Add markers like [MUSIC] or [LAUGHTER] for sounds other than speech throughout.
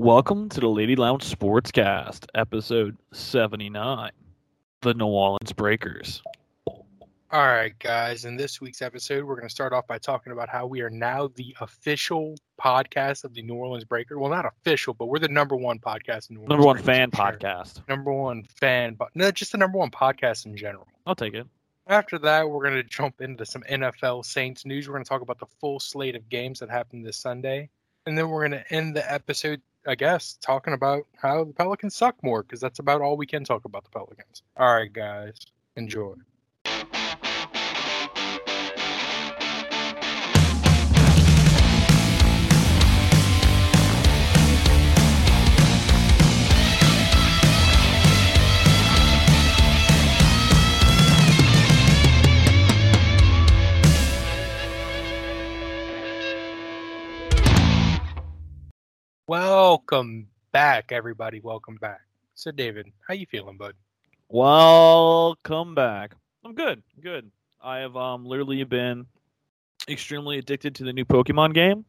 Welcome to the Lady Lounge Sportscast, episode 79 The New Orleans Breakers. All right, guys. In this week's episode, we're going to start off by talking about how we are now the official podcast of the New Orleans Breakers. Well, not official, but we're the number one podcast in New Orleans. Number one Breakers, fan sure. podcast. Number one fan, but no, just the number one podcast in general. I'll take it. After that, we're going to jump into some NFL Saints news. We're going to talk about the full slate of games that happened this Sunday. And then we're going to end the episode, I guess, talking about how the Pelicans suck more, because that's about all we can talk about the Pelicans. All right, guys. Enjoy. Welcome back, everybody. Welcome back. So, David, how you feeling, bud? Welcome back. I'm good. Good. I have um literally been extremely addicted to the new Pokemon game.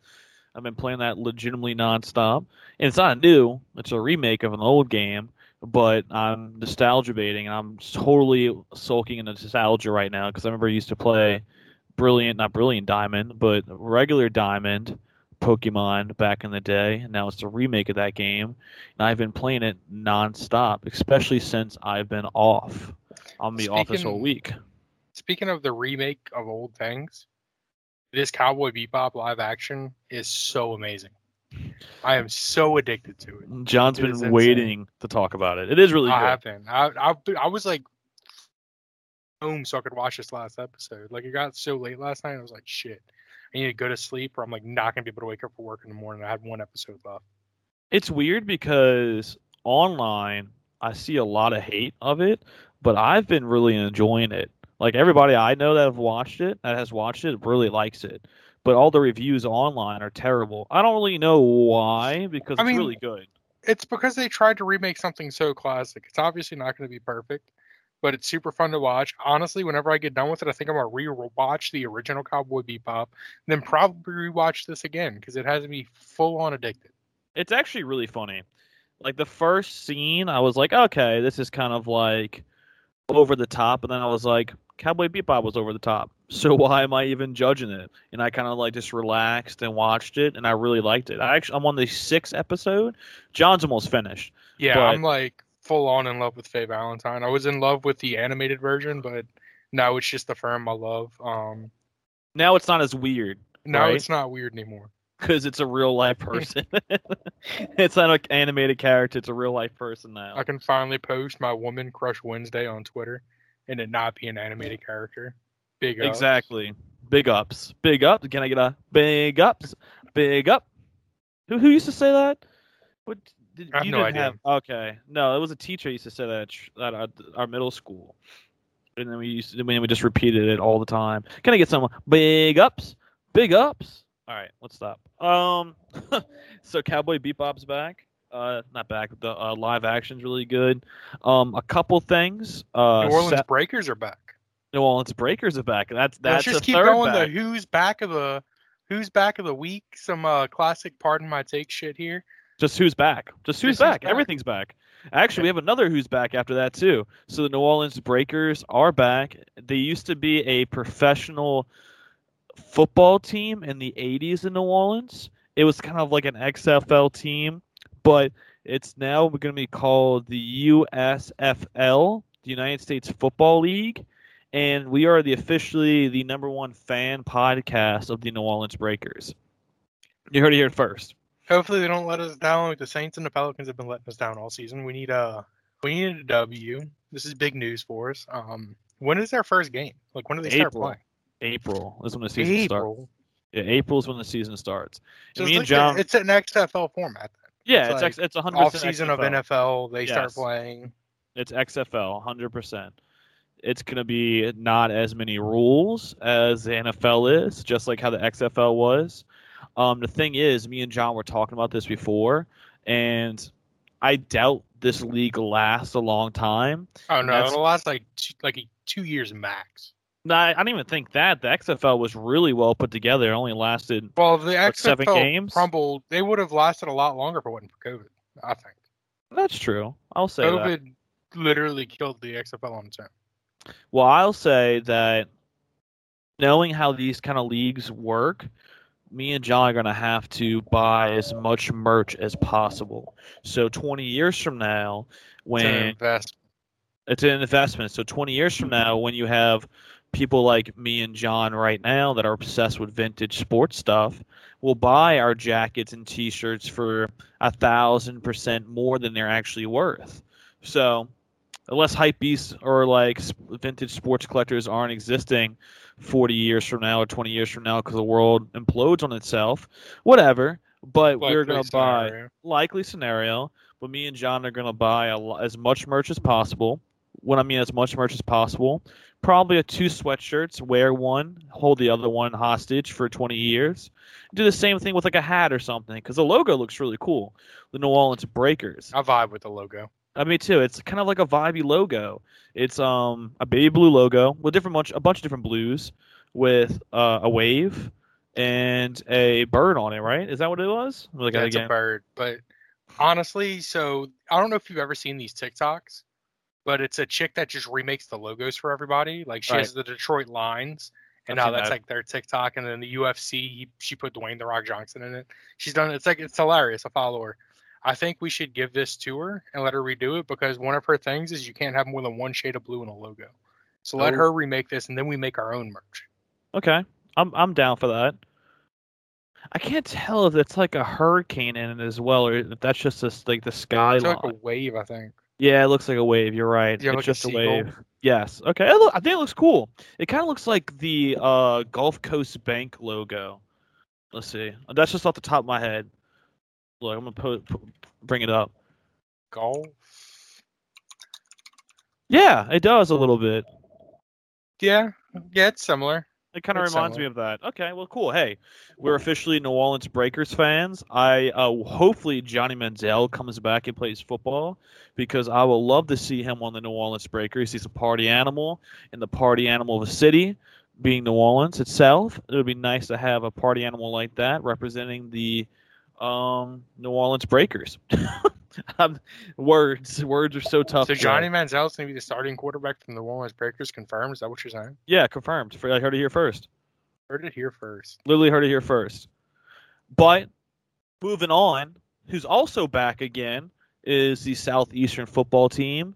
I've been playing that legitimately nonstop. And it's not new, it's a remake of an old game, but I'm nostalgia baiting and I'm totally sulking in nostalgia right now because I remember I used to play Brilliant, not Brilliant Diamond, but regular Diamond Pokemon back in the day. And now it's a remake of that game. And I've been playing it nonstop, especially since I've been off. I'll be off this whole week. Speaking of the remake of old things, this Cowboy Bebop live action is so amazing. I am so addicted to it. John's It been waiting to talk about it. It is really I good. been. I, I I was like home so I could watch this last episode. Like it got so late last night, I was like, shit. I need to go to sleep, or I'm like not gonna be able to wake up for work in the morning. I had one episode left. It's weird because online I see a lot of hate of it, but I've been really enjoying it. Like everybody I know that have watched it, that has watched it, really likes it. But all the reviews online are terrible. I don't really know why because I it's mean, really good. It's because they tried to remake something so classic. It's obviously not going to be perfect, but it's super fun to watch. Honestly, whenever I get done with it, I think I'm gonna re-watch the original Cowboy Bebop, then probably rewatch this again because it has me full on addicted. It's actually really funny. Like the first scene, I was like, okay, this is kind of like over the top, and then I was like, Cowboy Bebop was over the top. [LAUGHS] So why am I even judging it? And I kind of like just relaxed and watched it, and I really liked it. I actually, I'm on the sixth episode. John's almost finished. Yeah, I'm like full on in love with Faye Valentine. I was in love with the animated version, but now it's just the firm I love. Um, Now it's not as weird now Right. it's not weird anymore. because it's a real life person. [LAUGHS] it's not an animated character; it's a real life person now. I can finally post my Woman Crush Wednesday on Twitter, and it not be an animated character. Big ups. Exactly. Big ups. Big ups. Can I get a big ups? Big up. Who who used to say that? What did I have you no didn't idea. have? Okay, no, it was a teacher used to say that at, at our, our middle school, and then we used to, then we just repeated it all the time. Can I get some big ups? Big ups. All right, let's stop. Um, [LAUGHS] so Cowboy Bebop's back. Uh, not back. The uh, live action's really good. Um, a couple things. Uh, New Orleans Sa- Breakers are back. New Orleans Breakers are back. That's that's Let's just the keep third going. back. The who's back of the who's back of the week. Some uh, classic pardon my take shit here. Just who's back? Just who's Just who's back? back. Everything's back. Actually, we have another who's back after that too. So the New Orleans Breakers are back. They used to be a professional football team in the 80s in New Orleans. It was kind of like an XFL team, but it's now going to be called the USFL, the United States Football League, and we are the officially the number one fan podcast of the New Orleans Breakers. You heard it here first. Hopefully they don't let us down like the Saints and the Pelicans have been letting us down all season. We need a we need a W. This is big news for us. Um, when is their first game? Like when do they start playing? April is when the season starts. April. Yeah, April is when the season starts. So me it's and like John, a- it's an XFL format. yeah, it's it's like it's a hundred Off percent season of NFL, they start playing. It's XFL, hundred percent. It's gonna be not as many rules as the NFL is, just like how the XFL was. Um, the thing is, me and John were talking about this before, and I doubt this league lasts a long time. Oh no, it'll last like two, like two years max. No, I, I didn't even think that. The XFL was really well put together. It only lasted. Well, the What, seven games? crumbled. They would have lasted a lot longer if it wasn't for COVID. I think That's true. I'll say that. COVID literally killed the XFL on its own. Well, I'll say that knowing how these kind of leagues work, me and John are going to have to buy as much merch as possible. So 20 years from now, It's when an it's an investment. So 20 years from now, when you have people like me and John right now that are obsessed with vintage sports stuff, will buy our jackets and T-shirts for a thousand percent more than they're actually worth. So, unless hype beasts or like vintage sports collectors aren't existing 40 years from now or 20 years from now because the world implodes on itself, whatever. But we're gonna buy likely scenario, but me and John are going to buy a, as much merch as possible. When I mean as much merch as possible, probably a two sweatshirts, wear one, hold the other one hostage for 20 years. Do the same thing with like a hat or something because the logo looks really cool. The New Orleans Breakers. I vibe with the logo. I mean, too. It's kind of like a vibey logo. It's um a baby blue logo with different bunch a bunch of different blues with uh, a wave and a bird on it. Right? Is that what it was? Look Yeah, it it's a bird. But honestly, so I don't know if you've ever seen these TikToks, but it's a chick that just remakes the logos for everybody. Like she Right. has the Detroit Lions, and I've now that's that. like their TikTok. And then the UFC, he, she put Dwayne the Rock Johnson in it. She's done. It's like it's hilarious. I follow her. I think we should give this to her and let her redo it because one of her things is you can't have more than one shade of blue in a logo. So let Oh. her remake this, and then we make our own merch. Okay, I'm I'm down for that. I can't tell if it's like a hurricane in it as well, or if that's just this like the It's skyline. like a wave, I think. Yeah, it looks like a wave. You're right. Yeah, it's like just a, seagull. wave. Yes. Okay. It look, I think it looks cool. It kind of looks like the uh, Gulf Coast Bank logo. Let's see. That's just off the top of my head. Look, I'm gonna put, put bring it up. Golf. Yeah, it does a little bit. Yeah, yeah, it's similar. It kind of reminds me of that. Okay, well, cool. Hey, we're officially New Orleans Breakers fans. I uh, hopefully Johnny Manziel comes back and plays football because I will love to see him on the New Orleans Breakers. He's a party animal and the party animal of a city, being New Orleans itself. It would be nice to have a party animal like that representing the um, New Orleans Breakers. [LAUGHS] Words, words are so tough. So. Johnny is gonna be the starting quarterback from the New Orleans Breakers. Confirmed? Is that what you're saying? yeah, confirmed. I heard it here first. Heard it here first. Literally heard it here first. But moving on, who's also back again is the Southeastern football team.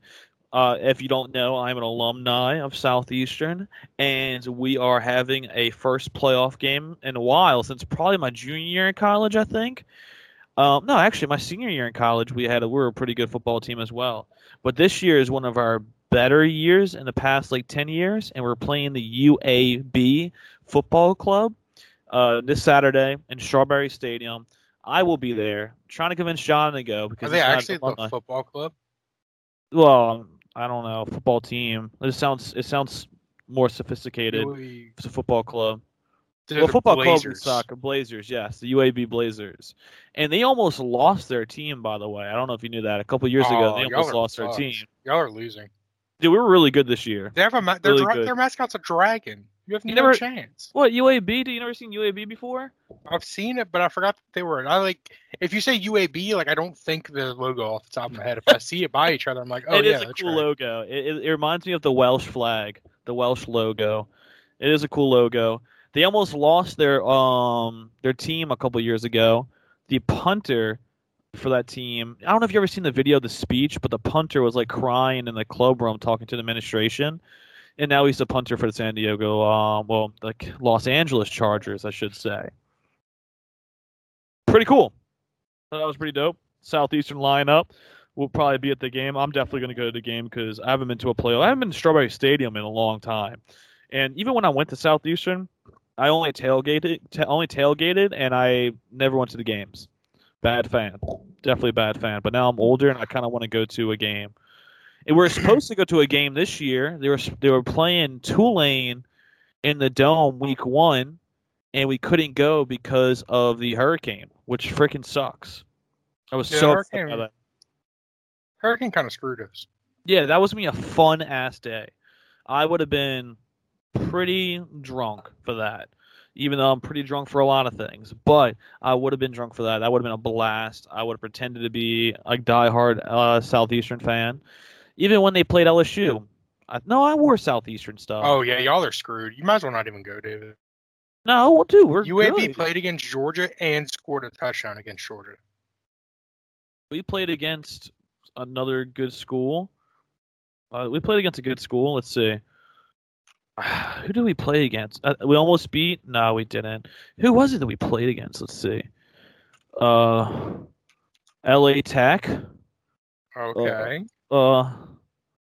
Uh, if you don't know, I'm an alumni of Southeastern, and we are having a first playoff game in a while since probably my junior year in college, I think. Um, no, actually, my senior year in college, we had a, we were a pretty good football team as well. But this year is one of our better years in the past like ten years, and we're playing the UAB football club uh, this Saturday in Strawberry Stadium. I will be there, trying to convince John to go because Are they he's not an actually the football club? well, I don't know, football team. It sounds it sounds more sophisticated. UAB It's a football club. They're well, football club Blazers. and soccer, Blazers, yes, the UAB Blazers, and they almost lost their team. By the way, I don't know if you knew that. A couple years ago, Oh, they almost are lost their team. Y'all are losing. Dude, we were really good this year. They have a ma- Really dra- their mascot's a dragon. You have You no never- chance. What UAB? Did you never seen UAB before? I've seen it, but I forgot that they were. I like if you say UAB, like I don't think the logo off the top of my head. If I see it by each other, I'm like, oh it yeah, is a cool right. logo. It, it, it reminds me of the Welsh flag, the Welsh logo. It is a cool logo. They almost lost their um their team a couple years ago. The punter for that team. I don't know if you ever seen the video, of the speech, but the punter was like crying in the club room talking to the administration. And now he's a punter for the San Diego, um, well, like Los Angeles Chargers, I should say. Pretty cool. That was pretty dope. Southeastern lineup will probably be at the game. I'm definitely going to go to the game because I haven't been to a playoff. I haven't been to Strawberry Stadium in a long time. And even when I went to Southeastern, I only tailgated, ta- only tailgated, and I never went to the games. Bad fan, definitely bad fan. But now I'm older, and I kind of want to go to a game. And we were [CLEARS THROAT] supposed to go to a game this year. They were they were playing Tulane in the dome week one, and we couldn't go because of the hurricane, which freaking sucks. I was Yeah, so upset hurricane- that. Hurricane kind of screwed us. Yeah, that was me a fun ass day. I would have been pretty drunk for that. Even though I'm pretty drunk for a lot of things, but I would have been drunk for that. That would have been a blast. I would have pretended to be a diehard uh, Southeastern fan. Even when they played LSU, I, no, I wore Southeastern stuff. Oh yeah, y'all are screwed. You might as well not even go, David. no, well, dude, we're UAB good. played against Georgia and scored a touchdown against Georgia. we played against another good school. Uh, we played against a good school. Let's see. [SIGHS] Who did we play against? Uh, we almost beat. No, we didn't. Who was it that we played against? Let's see. Uh, L.A. Tech. Okay. Uh,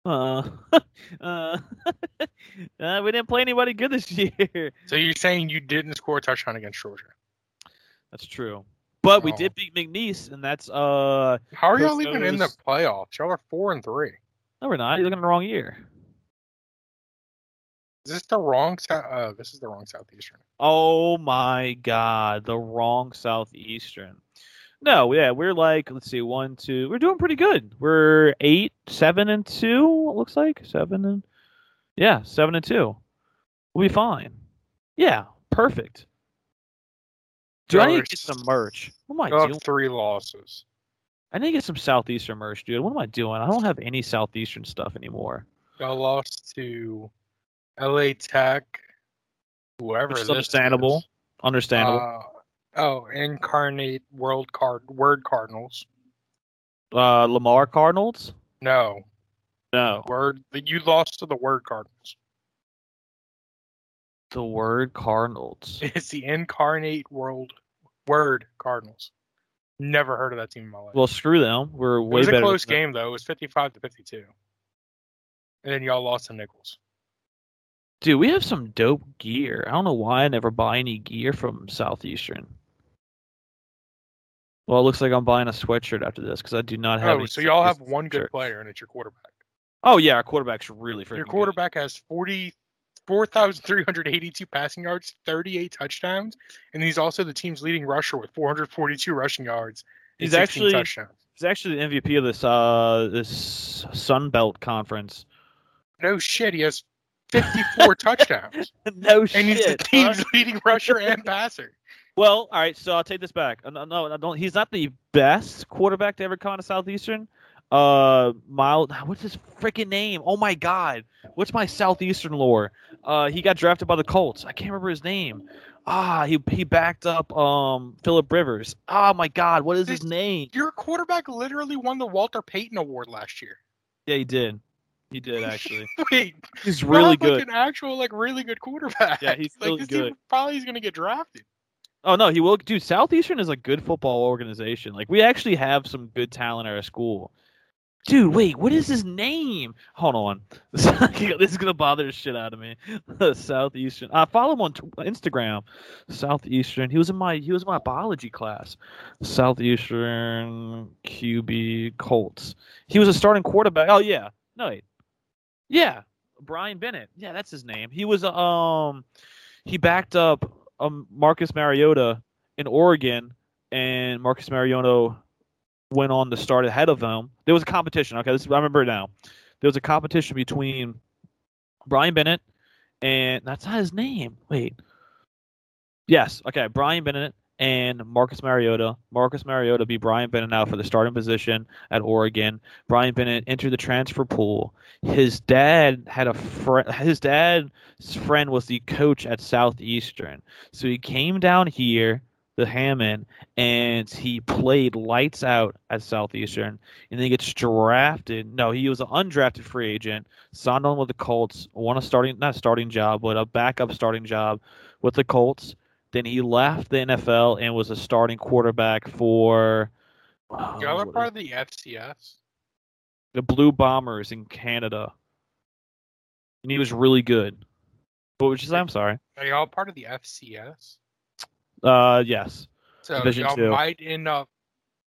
uh, [LAUGHS] uh, [LAUGHS] uh, we didn't play anybody good this [LAUGHS] year. so you're saying you didn't score a touchdown against Georgia? That's true. But we Oh. did beat McNeese, and that's uh. How are y'all even in the playoffs? Y'all are four and three. No, we're not. You're looking at the wrong year. Is this the wrong? Sou- Uh, this is the wrong Southeastern. Oh my god, the wrong Southeastern. No, yeah, we're like, let's see, one, two, we're doing pretty good. We're eight, seven, and two. It looks like seven and yeah, seven and two. We'll be fine. Yeah, perfect. Dude, I need to get some merch. What am I doing? three losses. I need to get some Southeastern merch, dude. What am I doing? I don't have any Southeastern stuff anymore. Y'all lost to LA Tech, whoever Which understandable. is. Understandable. Uh, oh, Incarnate World Card Word Cardinals. Uh, Lamar Cardinals? No, No. Word. You lost to the Word Cardinals. The word Cardinals. [LAUGHS] It's the Incarnate World Word Cardinals. Never heard of that team in my life. Well, screw them. We're way. it was a close game though. It was fifty-five to fifty-two. And then y'all lost to Nicholls. Dude, we have some dope gear. I don't know why I never buy any gear from Southeastern. Well, it looks like I'm buying a sweatshirt after this because I do not have. Oh, any so y'all have one good shirts. player, and it's your quarterback. Oh yeah, our quarterback's really freaking Your good. quarterback has 40 4,382 passing yards, 38 touchdowns, and he's also the team's leading rusher with 442 rushing yards. and He's actually- touchdowns. He's actually the MVP of this uh this Sun Belt conference. No shit, he has 54 [LAUGHS] touchdowns, no and he's the shit. huh? team's leading rusher and passer. Well, all right, so I'll take this back. Uh, No, no, I don't. He's not the best quarterback to ever come out of Southeastern. Uh, Miles, what's his freaking name? Oh my God, what's my Southeastern lore? Uh, he got drafted by the Colts. I can't remember his name. Ah, he he backed up um Philip Rivers. Oh my God, what is his name? Your quarterback literally won the Walter Payton Award last year. Yeah, he did. He did [LAUGHS] actually. Wait, He's really good. Like an actual, like really good quarterback. Yeah, he's [LAUGHS] like, really this good. Probably is gonna get drafted. Oh no, he will. Dude, Southeastern is a good football organization. Like we actually have some good talent at our school. Dude, wait, what is his name? Hold on, [LAUGHS] this is gonna bother the shit out of me. [LAUGHS] Southeastern. I follow him on Instagram. Southeastern. He was in my he was in my biology class. Southeastern QB Colts. He was a starting quarterback. Oh yeah, no wait, yeah, Bryan Bennett. Yeah, that's his name. He was um he backed up um, Marcus Mariota in Oregon, and Marcus Mariota went on to start ahead of him. There was a competition. Okay, this I remember now. There was a competition between Bryan Bennett and that's not his name. Wait. Yes. Okay. Bryan Bennett and Marcus Mariota. Marcus Mariota beat Bryan Bennett out for the starting position at Oregon. Bryan Bennett entered the transfer pool. His dad had a friend. His dad's friend was the coach at Southeastern, so he came down here the Hammond and he played lights out at Southeastern, and then he gets drafted. No, he was an undrafted free agent. Signed on with the Colts. Won a starting, not starting job, but a backup starting job with the Colts. Then he left the NFL and was a starting quarterback for. Y'all are part of the FCS. the Blue Bombers in Canada, and he was really good. What would you say? I'm sorry. Are y'all part of the FCS? Uh, yes. So Division y'all two. might end up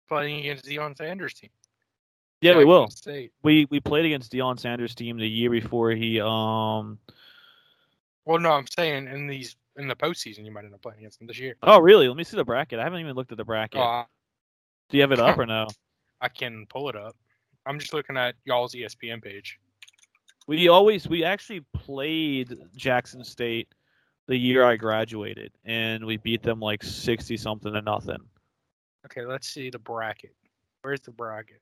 playing against Deion Sanders' team. Yeah, we will. State. We we played against Deion Sanders' team the year before he um. Well, no, I'm saying in these in the postseason, you might end up playing against them this year. Oh, really? Let me see the bracket. I haven't even looked at the bracket. Uh, Do you have it up or [LAUGHS] no? I can pull it up. I'm just looking at y'all's ESPN page. We always we actually played Jackson State the year I graduated, and we beat them like sixty something to nothing. Okay, let's see the bracket. Where's the bracket?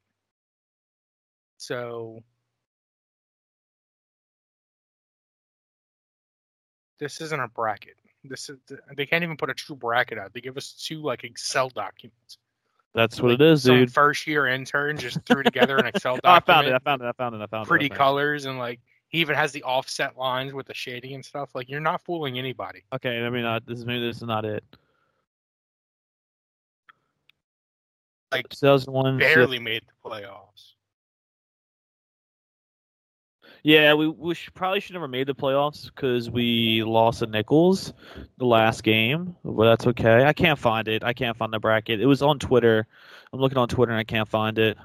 So this isn't a bracket. This is they can't even put a true bracket out. They give us two like Excel documents. That's what it is, Some dude. first year intern just threw [LAUGHS] together an Excel Oh, I found it. I found it. I found it. I found pretty it. Pretty colors and like he even has the offset lines with the shading and stuff. Like you're not fooling anybody. Okay, I mean, uh, this is maybe this is not it. Like, 2001. Barely made the playoffs. Yeah, we, we should, probably should never made the playoffs because we lost to Nicholls the last game, but that's okay. I can't find it. I can't find the bracket. It was on Twitter. I'm looking on Twitter and I can't find it.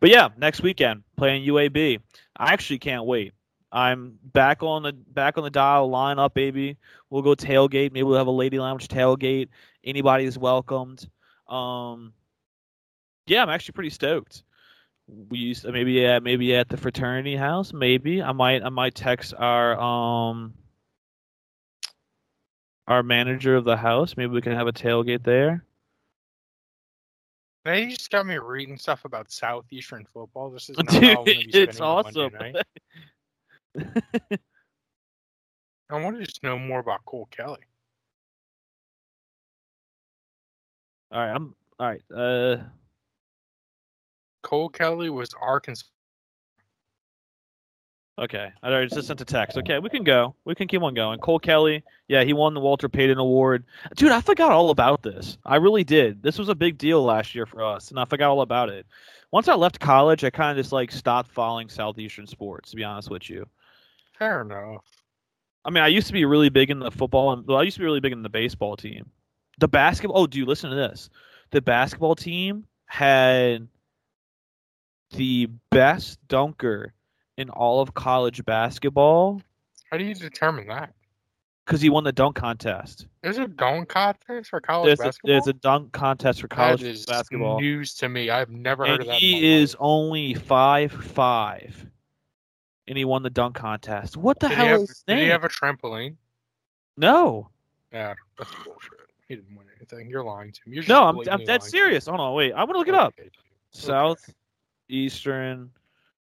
But yeah, next weekend playing UAB. I actually can't wait. I'm back on the back on the dial. Line up, baby. We'll go tailgate. Maybe we'll have a lady lounge tailgate. Anybody is welcomed. Um, yeah, I'm actually pretty stoked we used to, maybe at maybe at the fraternity house maybe i might i might text our um our manager of the house maybe we can have a tailgate there They just got me reading stuff about southeastern football. This is [LAUGHS] not dude how I'm gonna be it's spending a Monday awesome. I want to just know more about Cole Kelly. all right i'm all right uh Cole Kelly was Arkansas. okay i just sent a text okay we can go we can keep on going cole kelly yeah he won the walter payton award dude i forgot all about this i really did this was a big deal last year for us and i forgot all about it once i left college i kind of just like stopped following southeastern sports to be honest with you Fair enough. I mean, I used to be really big in the football, and well, I used to be really big in the baseball team. The basketball. Oh, dude, listen to this. The basketball team had the best dunker in all of college basketball How do you determine that? because he won the dunk contest. There's a dunk contest for college There's a, basketball. there's a dunk contest for That college is basketball, news to me. I've never heard of that. he is life. only five five, and he won the dunk contest. What the Did he, hell have, is his did he have a trampoline? No, Yeah, that's bullshit. He didn't win anything. You're lying to me. You're no, I'm I'm dead to serious. Hold on, wait, I'm gonna look it up. South Eastern.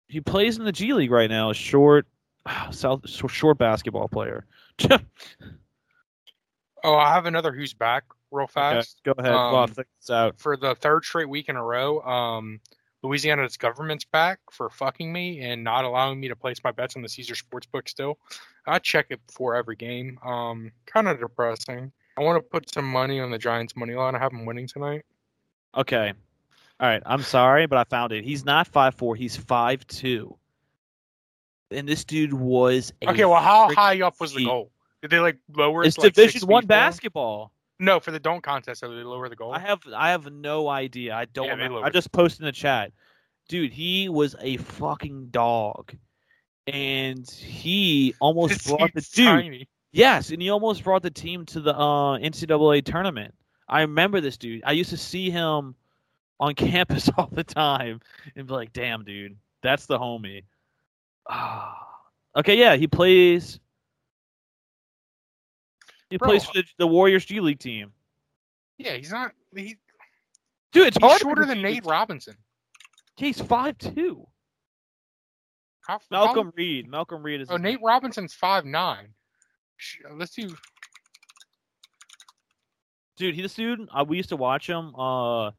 He plays in the G League right now. A short, [SIGHS] South short basketball player. [LAUGHS] Oh, I have another who's back real fast. go ahead. Um, out. For the third straight week in a row, um, Louisiana's government's back for fucking me and not allowing me to place my bets on the Caesar Sportsbook still. I check it before every game. Um, kind of depressing. I want to put some money on the Giants money line. I have them winning tonight. Okay, all right. I'm sorry, but I found it. He's not five four. He's five two. And this dude was a Okay, well, how high up was the goal? Did they like lower it It's to, like, Division One feet for him? basketball. No, for the dunk contest, so they lower the goal. I have I have no idea. I don't Yeah. I just posted in the chat. Dude, he was a fucking dog. And he almost This [LAUGHS] brought the dude. tiny. Yes, and he almost brought the team to the uh, NCAA tournament. I remember this dude. I used to see him on [LAUGHS] campus all the time and be like, "Damn, dude, that's the homie." Ah. okay, yeah, he plays. He Bro, plays for the, the Warriors G League team. Yeah, he's not. He, Dude, it's he's shorter than Nate Robinson. He's five two. How, how- Malcolm Reed. Malcolm Reed is. Oh, Nate name. Robinson's five nine. Let's do. Dude, he this dude. Uh, we used to watch him. Uh,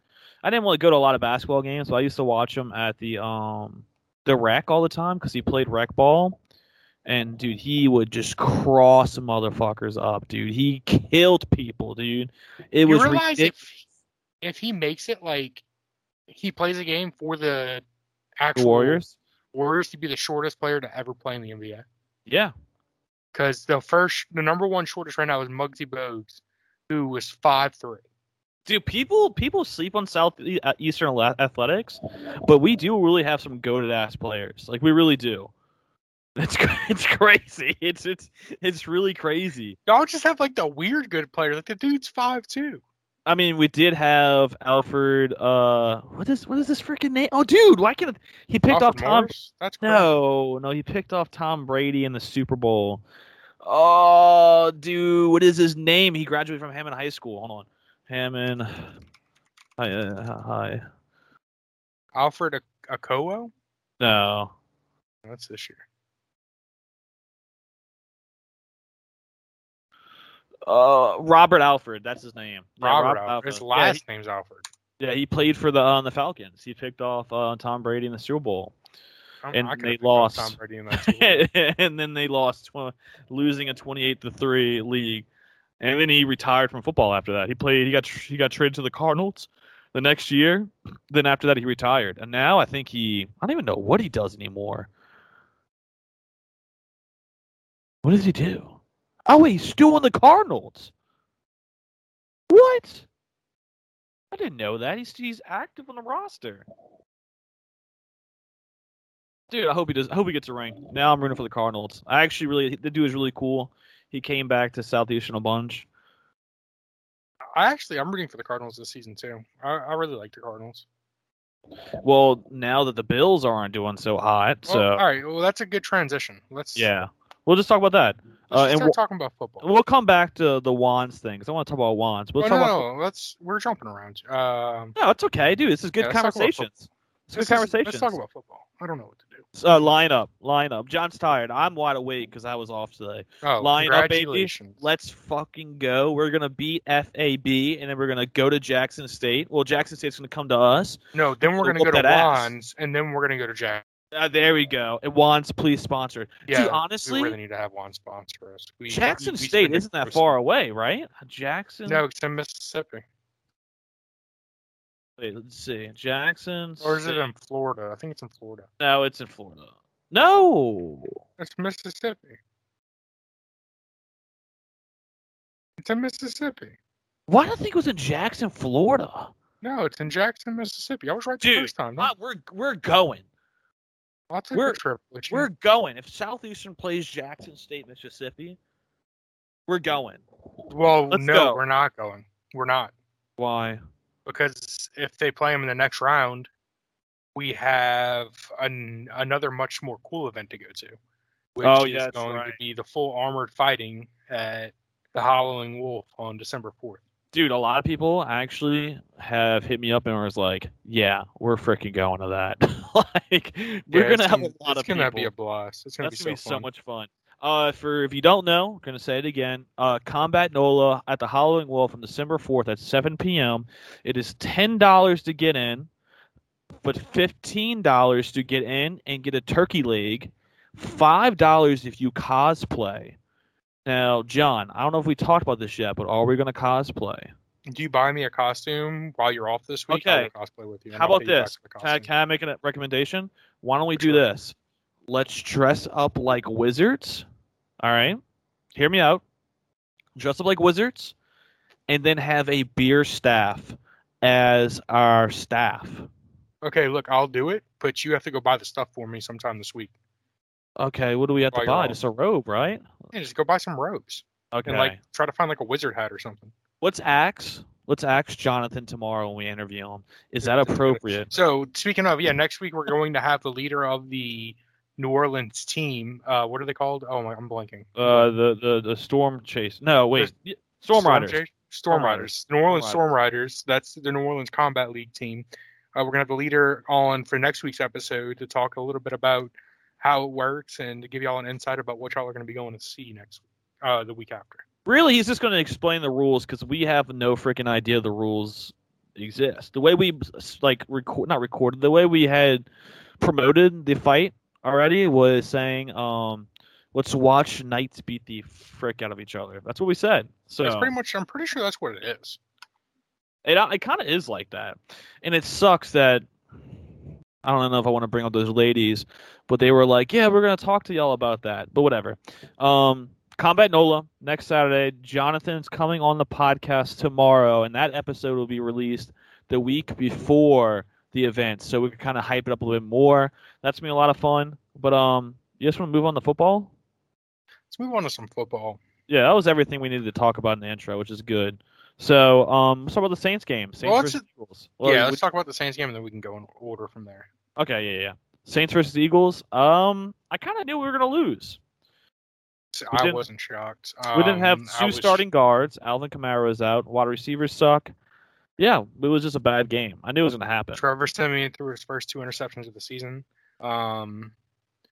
I didn't really go to a lot of basketball games, but I used to watch him at the um the rec all the time because he played rec ball. And dude, he would just cross motherfuckers up, dude. He killed people, dude. It you was realize ridiculous. if if he makes it like he plays a game for the actual Warriors. Warriors to be the shortest player to ever play in the NBA. Yeah, Because the first, the number one shortest right now is Muggsy Bogues, who was five three. Dude. People people sleep on South uh, Eastern athletics, but we do really have some goaded ass players. Like we really do. [LAUGHS] It's it's crazy. [LAUGHS] It's it's it's really crazy. Y'all just have like the weird good players. Like the dude's five two. I mean, we did have Alford. Uh, what is what is this freaking name? Oh, dude, why can't he picked Alfred off Tom? Morris? That's great. No, no, he picked off Tom Brady in the Super Bowl. Oh, dude, what is his name? He graduated from Hammond High School. Hold on, Hammond. Hi, uh, hi. Alford A- Akowo? No, That's this year. uh, Robert Alford. That's his name. Yeah, Robert, Alford. His Yeah, last name's Alford. he, yeah, he played for the uh, the Falcons. He picked off uh, Tom Brady in the Super Bowl. I'm- And they lost. Tom Brady in that too. [LAUGHS] and then they lost, tw- losing a twenty-eight to three league. And then he retired from football after that. He played. He got he got traded to the Cardinals the next year. Then after that, he retired. And now I think he. I don't even know what he does anymore. What does he do? Oh wait, he's still on the Cardinals. What? I didn't know that. He's he's active on the roster. Dude, I hope he does. I hope he gets a ring. Now I'm rooting for the Cardinals. I actually really, the dude is really cool. He came back to Southeastern a bunch. I actually, I'm rooting for the Cardinals this season too. I, I really like the Cardinals. Well, now that the Bills aren't doing so hot, Well, so all right, well, that's a good transition. Let's yeah, we'll just talk about that. Let's Uh, and start we'll- talking about football. We'll come back to the Wands thing because I want to talk about Wands. But Well, let's no, about no, let's we're jumping around. Um, no, it's okay, dude. This is good Yeah, talk conversations. It's good conversation. Let's talk about football. I don't know what to do. uh, line up, line up. John's tired. I'm wide awake because I was off today. Oh, Line up, baby. Let's fucking go. We're gonna beat UAB, and then we're gonna go to Jackson State. Well, Jackson State's gonna come to us. No, then we're gonna go to. Wands, and then we're gonna go to Jack. Uh, there we go. And Wands, please sponsor. Yeah, honestly- we really need to have Wands sponsor us. We, Jackson we- we State isn't that far away, right? Jackson. No, it's in Mississippi, Wait, let's see. Jackson. or is it in Florida? I think it's in Florida. No, it's in Florida. No. It's Mississippi. It's in Mississippi. Why do I think it was in Jackson, Florida? No, it's in Jackson, Mississippi. I was right the first time. Uh, we're we're going. I'll take we're- trip. We're going. If Southeastern plays Jackson State, Mississippi, we're going. well, let's no, go. we're not going. We're not Why? Because if they play them in the next round, we have an, another much more cool event to go to, which Oh, is yeah, that's going right. to be the full armored fighting at the Howling Wolf on December fourth. Dude, a lot of people actually have hit me up and was like, "Yeah, we're freaking going to that." [LAUGHS] like, we're gonna have a lot it's of gonna people. be a blast. It's gonna That's be gonna be so much fun. Uh, for if you don't know, I'm gonna say it again. Uh, Combat Nola at the Howling Wolf from December 4th at 7 p.m. It is ten dollars to get in, but fifteen dollars to get in and get a turkey leg. Five dollars if you cosplay. Now, John, I don't know if we talked about this yet, but are we gonna cosplay? Do you buy me a costume while you're off this week? Okay. cosplay with you. How about pay you back this? Can I, can I make a recommendation? Why don't we do this? Let's dress up like wizards. All right. Hear me out. Dress up like wizards and then have a beer staff as our staff. Okay, look, I'll do it, but you have to go buy the stuff for me sometime this week. Okay, what do we have to buy? Just a robe, right? Yeah, just go buy some robes Okay. and like try to find like a wizard hat or something. Let's axe. Let's axe Jonathan tomorrow when we interview him. Is that Yeah, that's good. appropriate? So speaking of, yeah, next week we're going to have the leader of the New Orleans team. Uh, what are they called? Oh my, I'm blanking. Uh, the the the storm chase. No, wait. Y- Storm Riders. Chase? Storm Storm Riders. New Orleans Storm Storm Riders. That's the New Orleans Combat League team. Uh, we're gonna have the leader on for next week's episode to talk a little bit about how it works and to give y'all an insight about what y'all are gonna be going to see next week, uh, the week after. Really, he's just going to explain the rules because we have no freaking idea the rules exist. The way we like record, not recorded, the way we had promoted the fight already was saying, um, "Let's watch knights beat the frick out of each other." That's what we said. So That's pretty much. I'm pretty sure that's what it is. it it kind of is like that, and it sucks that I don't know if I want to bring up those ladies, but they were like, "Yeah, we're gonna talk to y'all about that," but whatever. Um, Combat Nola next Saturday. Jonathan's coming on the podcast tomorrow, and that episode will be released the week before the event, so we could kind of hype it up a little bit more. That's gonna be a lot of fun. But um, you just want to move on to football? Let's move on to some football. Yeah, that was everything we needed to talk about in the intro, which is good. So, um, let's talk about the Saints game. Saints Well, versus Eagles. Well, yeah, we- let's talk about the Saints game and then we can go in order from there. okay, yeah, yeah. Saints versus Eagles. Um, I kind of knew we were gonna lose. We I wasn't shocked. we didn't have Um, two was- starting guards. Alvin Kamara is out. Wide receivers suck. Yeah, it was just a bad game. I knew it was gonna happen. Trevor Siemian threw his first two interceptions of the season. Um,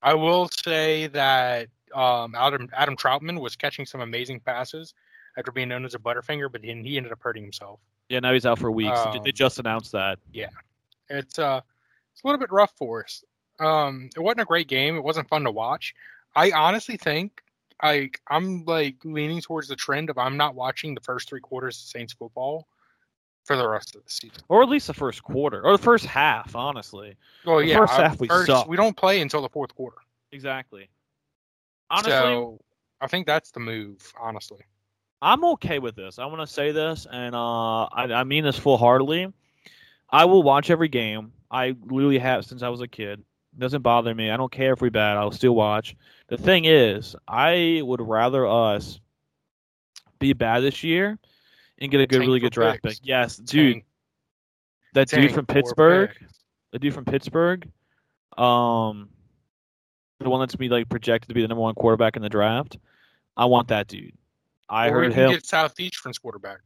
I will say that um, Adam Adam Trautman was catching some amazing passes after being known as a Butterfinger, but then he ended up hurting himself. Yeah, now he's out for weeks. They- they Um, just announced that. Yeah, it's uh, it's a little bit rough for us. Um, it wasn't a great game. It wasn't fun to watch. I honestly think I I'm like leaning towards the trend of I'm not watching the first three quarters of Saints football for the rest of the season. Or at least the first quarter. Or the first half, honestly. Well, The yeah, first half we first- sucked. we don't play until the fourth quarter. Exactly. Honestly, so I think that's the move. Honestly, I'm okay with this. I want to say this, and uh, I, I mean this full heartedly. I will watch every game. I literally have since I was a kid. It doesn't bother me. I don't care if we bad. I'll still watch. The thing is, I would rather us be bad this year and get a good, Tank really good draft picks. pick. Yes, dude, Tank- that dude from Pittsburgh, the dude from Pittsburgh, um, the one that's be like projected to be the number one quarterback in the draft. I want that dude. I or we heard can him. get Southeastern's quarterback.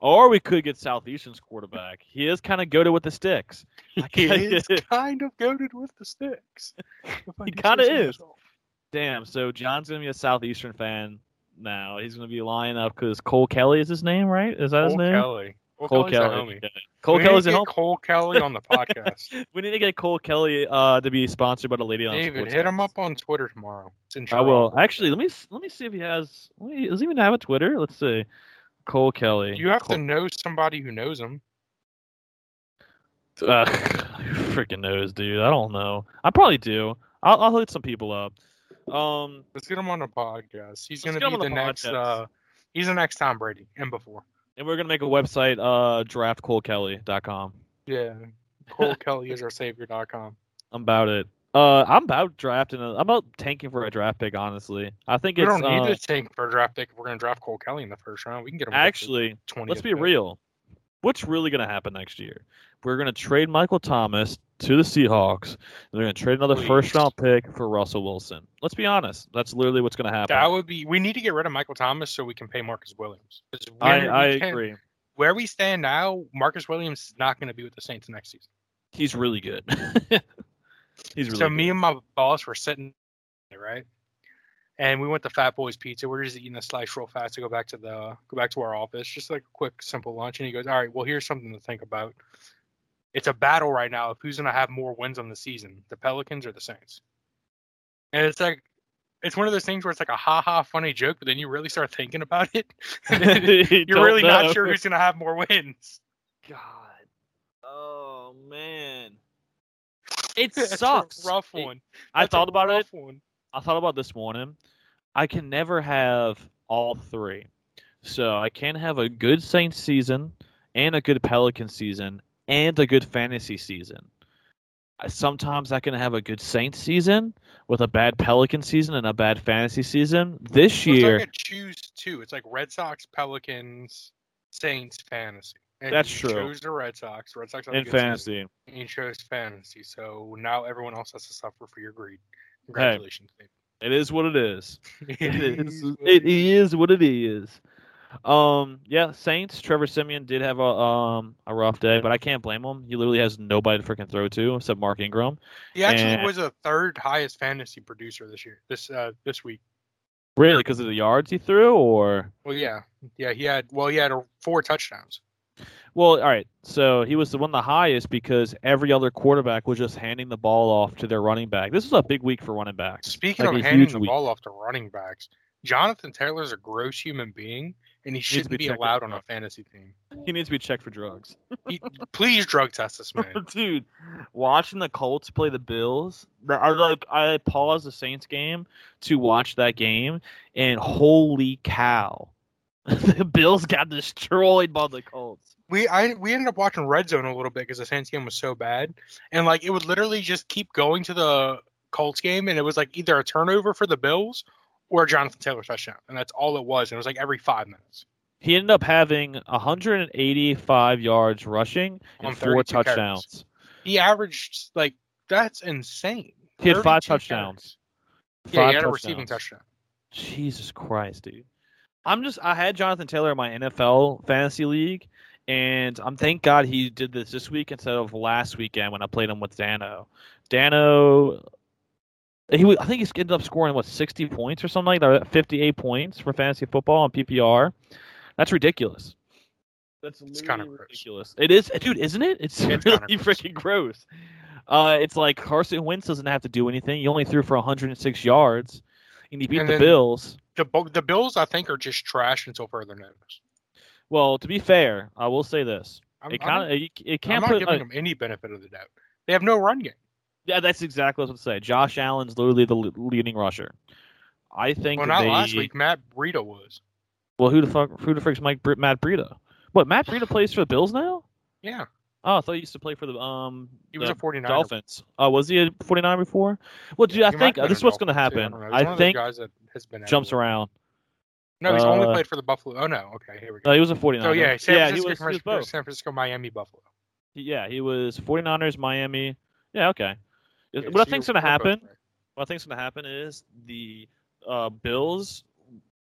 Or we could get Southeastern's quarterback. He is [LAUGHS] kind of goaded with the sticks. He is kind of goaded with the sticks. He kinda is. myself. Damn. So John's gonna be a Southeastern fan now. He's gonna be lining up because Cole Kelly is his name, right? Is that his Cole name? Kelly. Cole, Cole Kelly. Yeah. Cole we need Kelly's to get. Cole Kelly on the [LAUGHS] podcast. We need to get Cole Kelly uh, to be sponsored by the Lady on David, hit him up on Twitter tomorrow. I will. Actually, let me let me see if he has. me- Does he even have a Twitter? Let's see. Cole Kelly. You have Cole, to know somebody who knows him. Uh, [LAUGHS] who freaking knows, dude. I don't know. I probably do. I'll, I'll hit some people up. Um, Let's get him on the podcast. He's gonna be the, next. Uh, he's the next Tom Brady and before. and we're gonna make a website, uh, draftcolekelly.com. Yeah, Cole Kelly is our savior.com. [LAUGHS] I'm about it. Uh, I'm about drafting. A, I'm about tanking for a draft pick. Honestly, I think We it's don't need uh, to tank for a draft pick if we're gonna draft Cole Kelly in the first round. We can get him. actually. twenty. Let's be real. What's really gonna happen next year? We're gonna trade Michael Thomas to the Seahawks. They're gonna trade another Please. first round pick for Russell Wilson. Let's be honest. That's literally what's gonna happen. That would be. We need to get rid of Michael Thomas so we can pay Marcus Williams. I, where I can- agree. Where we stand now, Marcus Williams is not going to be with the Saints next season. He's really good. [LAUGHS] He's really so good. me and my boss were sitting there, right? And we went to Fat Boys Pizza. We're just eating a slice real fast to go back to the go back to our office, just like a quick, simple lunch. And he goes, "All right, well, here's something to think about. It's a battle right now of who's going to have more wins on the season, the Pelicans or the Saints." And it's like, it's one of those things where it's like a ha ha funny joke, but then you really start thinking about it. [LAUGHS] [LAUGHS] You You're really know. not sure who's going to have more wins. God. Oh man. It [LAUGHS] It's a sucks. rough It- one. I That's a thought about it. One. I thought about this morning. I can never have all three. So I can't have a good Saints season and a good Pelican season and a good fantasy season. Sometimes I can have a good Saints season with a bad Pelican season and a bad fantasy season. This Well, year, like choose two. It's like Red Sox, Pelicans, Saints, fantasy. And That's true. chose the Red Sox. Red Sox in season, fantasy, and you chose fantasy. So now everyone else has to suffer for your greed. Congratulations, it is what it is. [LAUGHS] it, is it is what it is. Um, yeah, Saints. Trevor Siemian did have a um a rough day, but I can't blame him. He literally has nobody to freaking throw to except Mark Ingram. He actually And- was a third highest fantasy producer this year. This uh this week. Really, because of the yards he threw, or Well, yeah, yeah. He had well, he had four touchdowns. well, all right. So he was the one the highest because every other quarterback was just handing the ball off to their running back. This was a big week for running backs. Speaking Like of handing the week. ball off to running backs, Jonathan Taylor's a gross human being, and he to shouldn't be be allowed on a fantasy team. He needs to be checked for drugs. He, [LAUGHS] please drug test this man. [LAUGHS] Dude, watching the Colts play the Bills, I like I paused the Saints game to watch that game, and holy cow, [LAUGHS] the Bills got destroyed by the Colts. We I we ended up watching Red Zone a little bit because the Saints game was so bad, and like it would literally just keep going to the Colts game, and it was like either a turnover for the Bills or Jonathan Taylor touchdown, and that's all it was. And it was like every five minutes. He ended up having 185 yards rushing and four 32 carries. touchdowns. He averaged like that's insane. He had five touchdowns. carries. Yeah, he had a receiving touchdown. Jesus Christ, dude. I'm just I had Jonathan Taylor in my NFL fantasy league, and I'm thank God he did this this week instead of last weekend when I played him with Dano. Dano, he wa- I think he ended up scoring what 60 points or something like that, 58 points for fantasy football on PPR. That's ridiculous. That's It's kinda literally gross. ridiculous. It is, dude, isn't it? It's, It's really kinda gross. freaking gross. Uh, it's like Carson Wentz doesn't have to do anything. He only threw for 106 yards, and he beat And the Bills. The the Bills, I think, are just trash until further notice. Well, to be fair, I will say this: I'm, it I'm kind not- of it, it I'm can't not put. giving a- them any benefit of the doubt. They have no run game. Yeah, that's exactly what I was going to say. Josh Allen's literally the leading rusher. I think Well, not they. last week. Matt Breida was. Well, who the fuck? Who the frick's Mike Matt Breida? What Matt Breida [SIGHS] plays for the Bills now? Yeah, Oh, I thought he used to play for the um he was the a 49er. Dolphins. Oh, was he a 49 before? Well, dude, I think uh, this is what's going to happen. don't know. He's I, those think guys that has been jumps around. No, he's only Uh, played for the Buffalo. Oh no, okay, here we go. No, he was a 49er. so yeah, San yeah, he was, he was both. San Francisco, Miami, Buffalo. Yeah, he was 49ers, Miami. Yeah, okay. Yeah, what I think's going to happen right. what I think's going to happen is the uh, Bills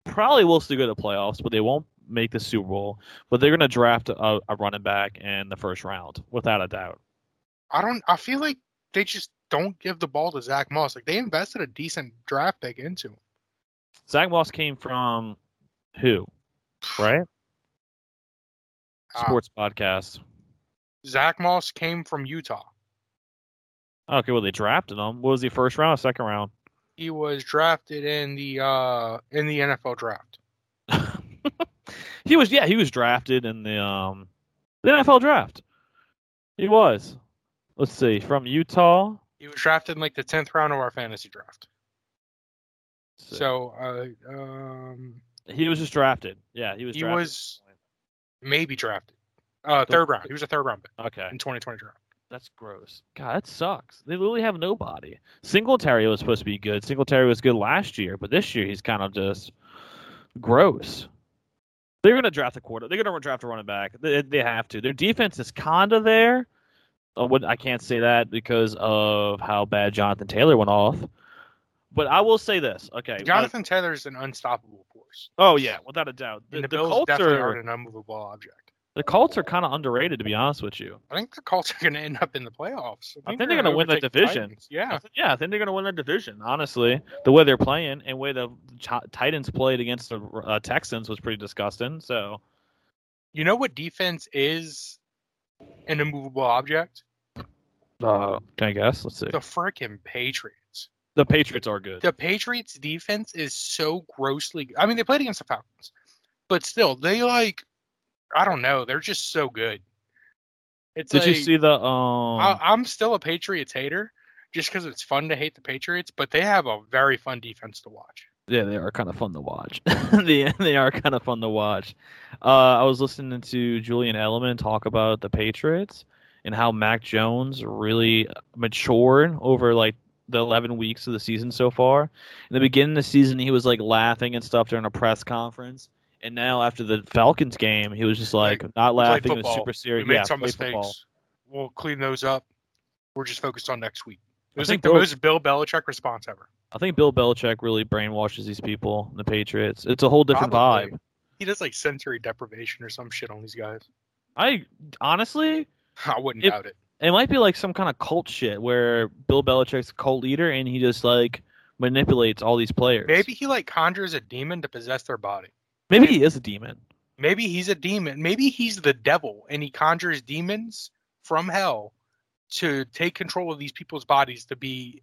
probably will still go to the playoffs, but they won't make the Super Bowl. But they're going to draft a, a running back in the first round, without a doubt. I don't. I feel like they just don't give the ball to Zach Moss. Like they invested a decent draft pick into him. Zach Moss came from who? Right? Uh, Sports podcast. Zach Moss came from Utah. Okay, well they drafted him. What was he first round, or second round? He was drafted in the uh in the NFL draft. [LAUGHS] he was yeah, he was drafted in the um the NFL draft. He was. Let's see, from Utah. He was drafted in like the tenth round of our fantasy draft. So uh um he was just drafted. Yeah, he was. He drafted. was- maybe drafted. Uh third round. He was a third round pick okay. in 2020 draft. That's gross. God, that sucks. They literally have nobody. Singletary was supposed to be good. Singletary was good last year, but this year he's kind of just gross. They're going to draft a quarter. They're going to draft a running back. They, they have to. Their defense is kind of there. Uh, I can't say that because of how bad Jonathan Taylor went off. But I will say this. Okay. Jonathan Taylor is an unstoppable force. oh yeah, without a doubt. The, And the, the Bills Colts definitely are are an unmovable object. The Colts are kind of underrated to be honest with you. I think the Colts are going to end up in the playoffs. I think they're gonna win the division. Titans. Yeah. I think- yeah, I think they're going to win the division. Honestly, the way they're playing and way the Titans played against the uh, Texans was pretty disgusting. So You know what defense is an immovable object? uh, can I guess? Let's see. The freaking Patriots. The Patriots are good. The Patriots defense is so grossly I mean they played against the Falcons. But still, they like I don't know, they're just so good. It's Did you see the um? I, I'm still a Patriots hater just because it's fun to hate the Patriots, but they have a very fun defense to watch. Yeah, they are kind of fun to watch. [LAUGHS] they they are kind of fun to watch. Uh, I was listening to Julian Edelman talk about the Patriots and how Mac Jones really matured over like the 11 weeks of the season so far. In the beginning of the season, he was like laughing and stuff during a press conference, and now after the Falcons game, he was just like not laughing. He was super We serious. made yeah, some mistakes. football. We'll clean those up. We're just focused on next week. It was like the Bill- most Bill Belichick response ever. I think Bill Belichick really brainwashes these people, the Patriots. It's a whole different Probably. vibe. He does like sensory deprivation or some shit on these guys. I honestly, [LAUGHS] I wouldn't It- doubt it. it might be like some kind of cult shit where Bill Belichick's a cult leader and he just like manipulates all these players. Maybe he like conjures a demon to possess their body. Maybe he is a demon. Maybe he's a demon. Maybe he's the devil and he conjures demons from hell to take control of these people's bodies to be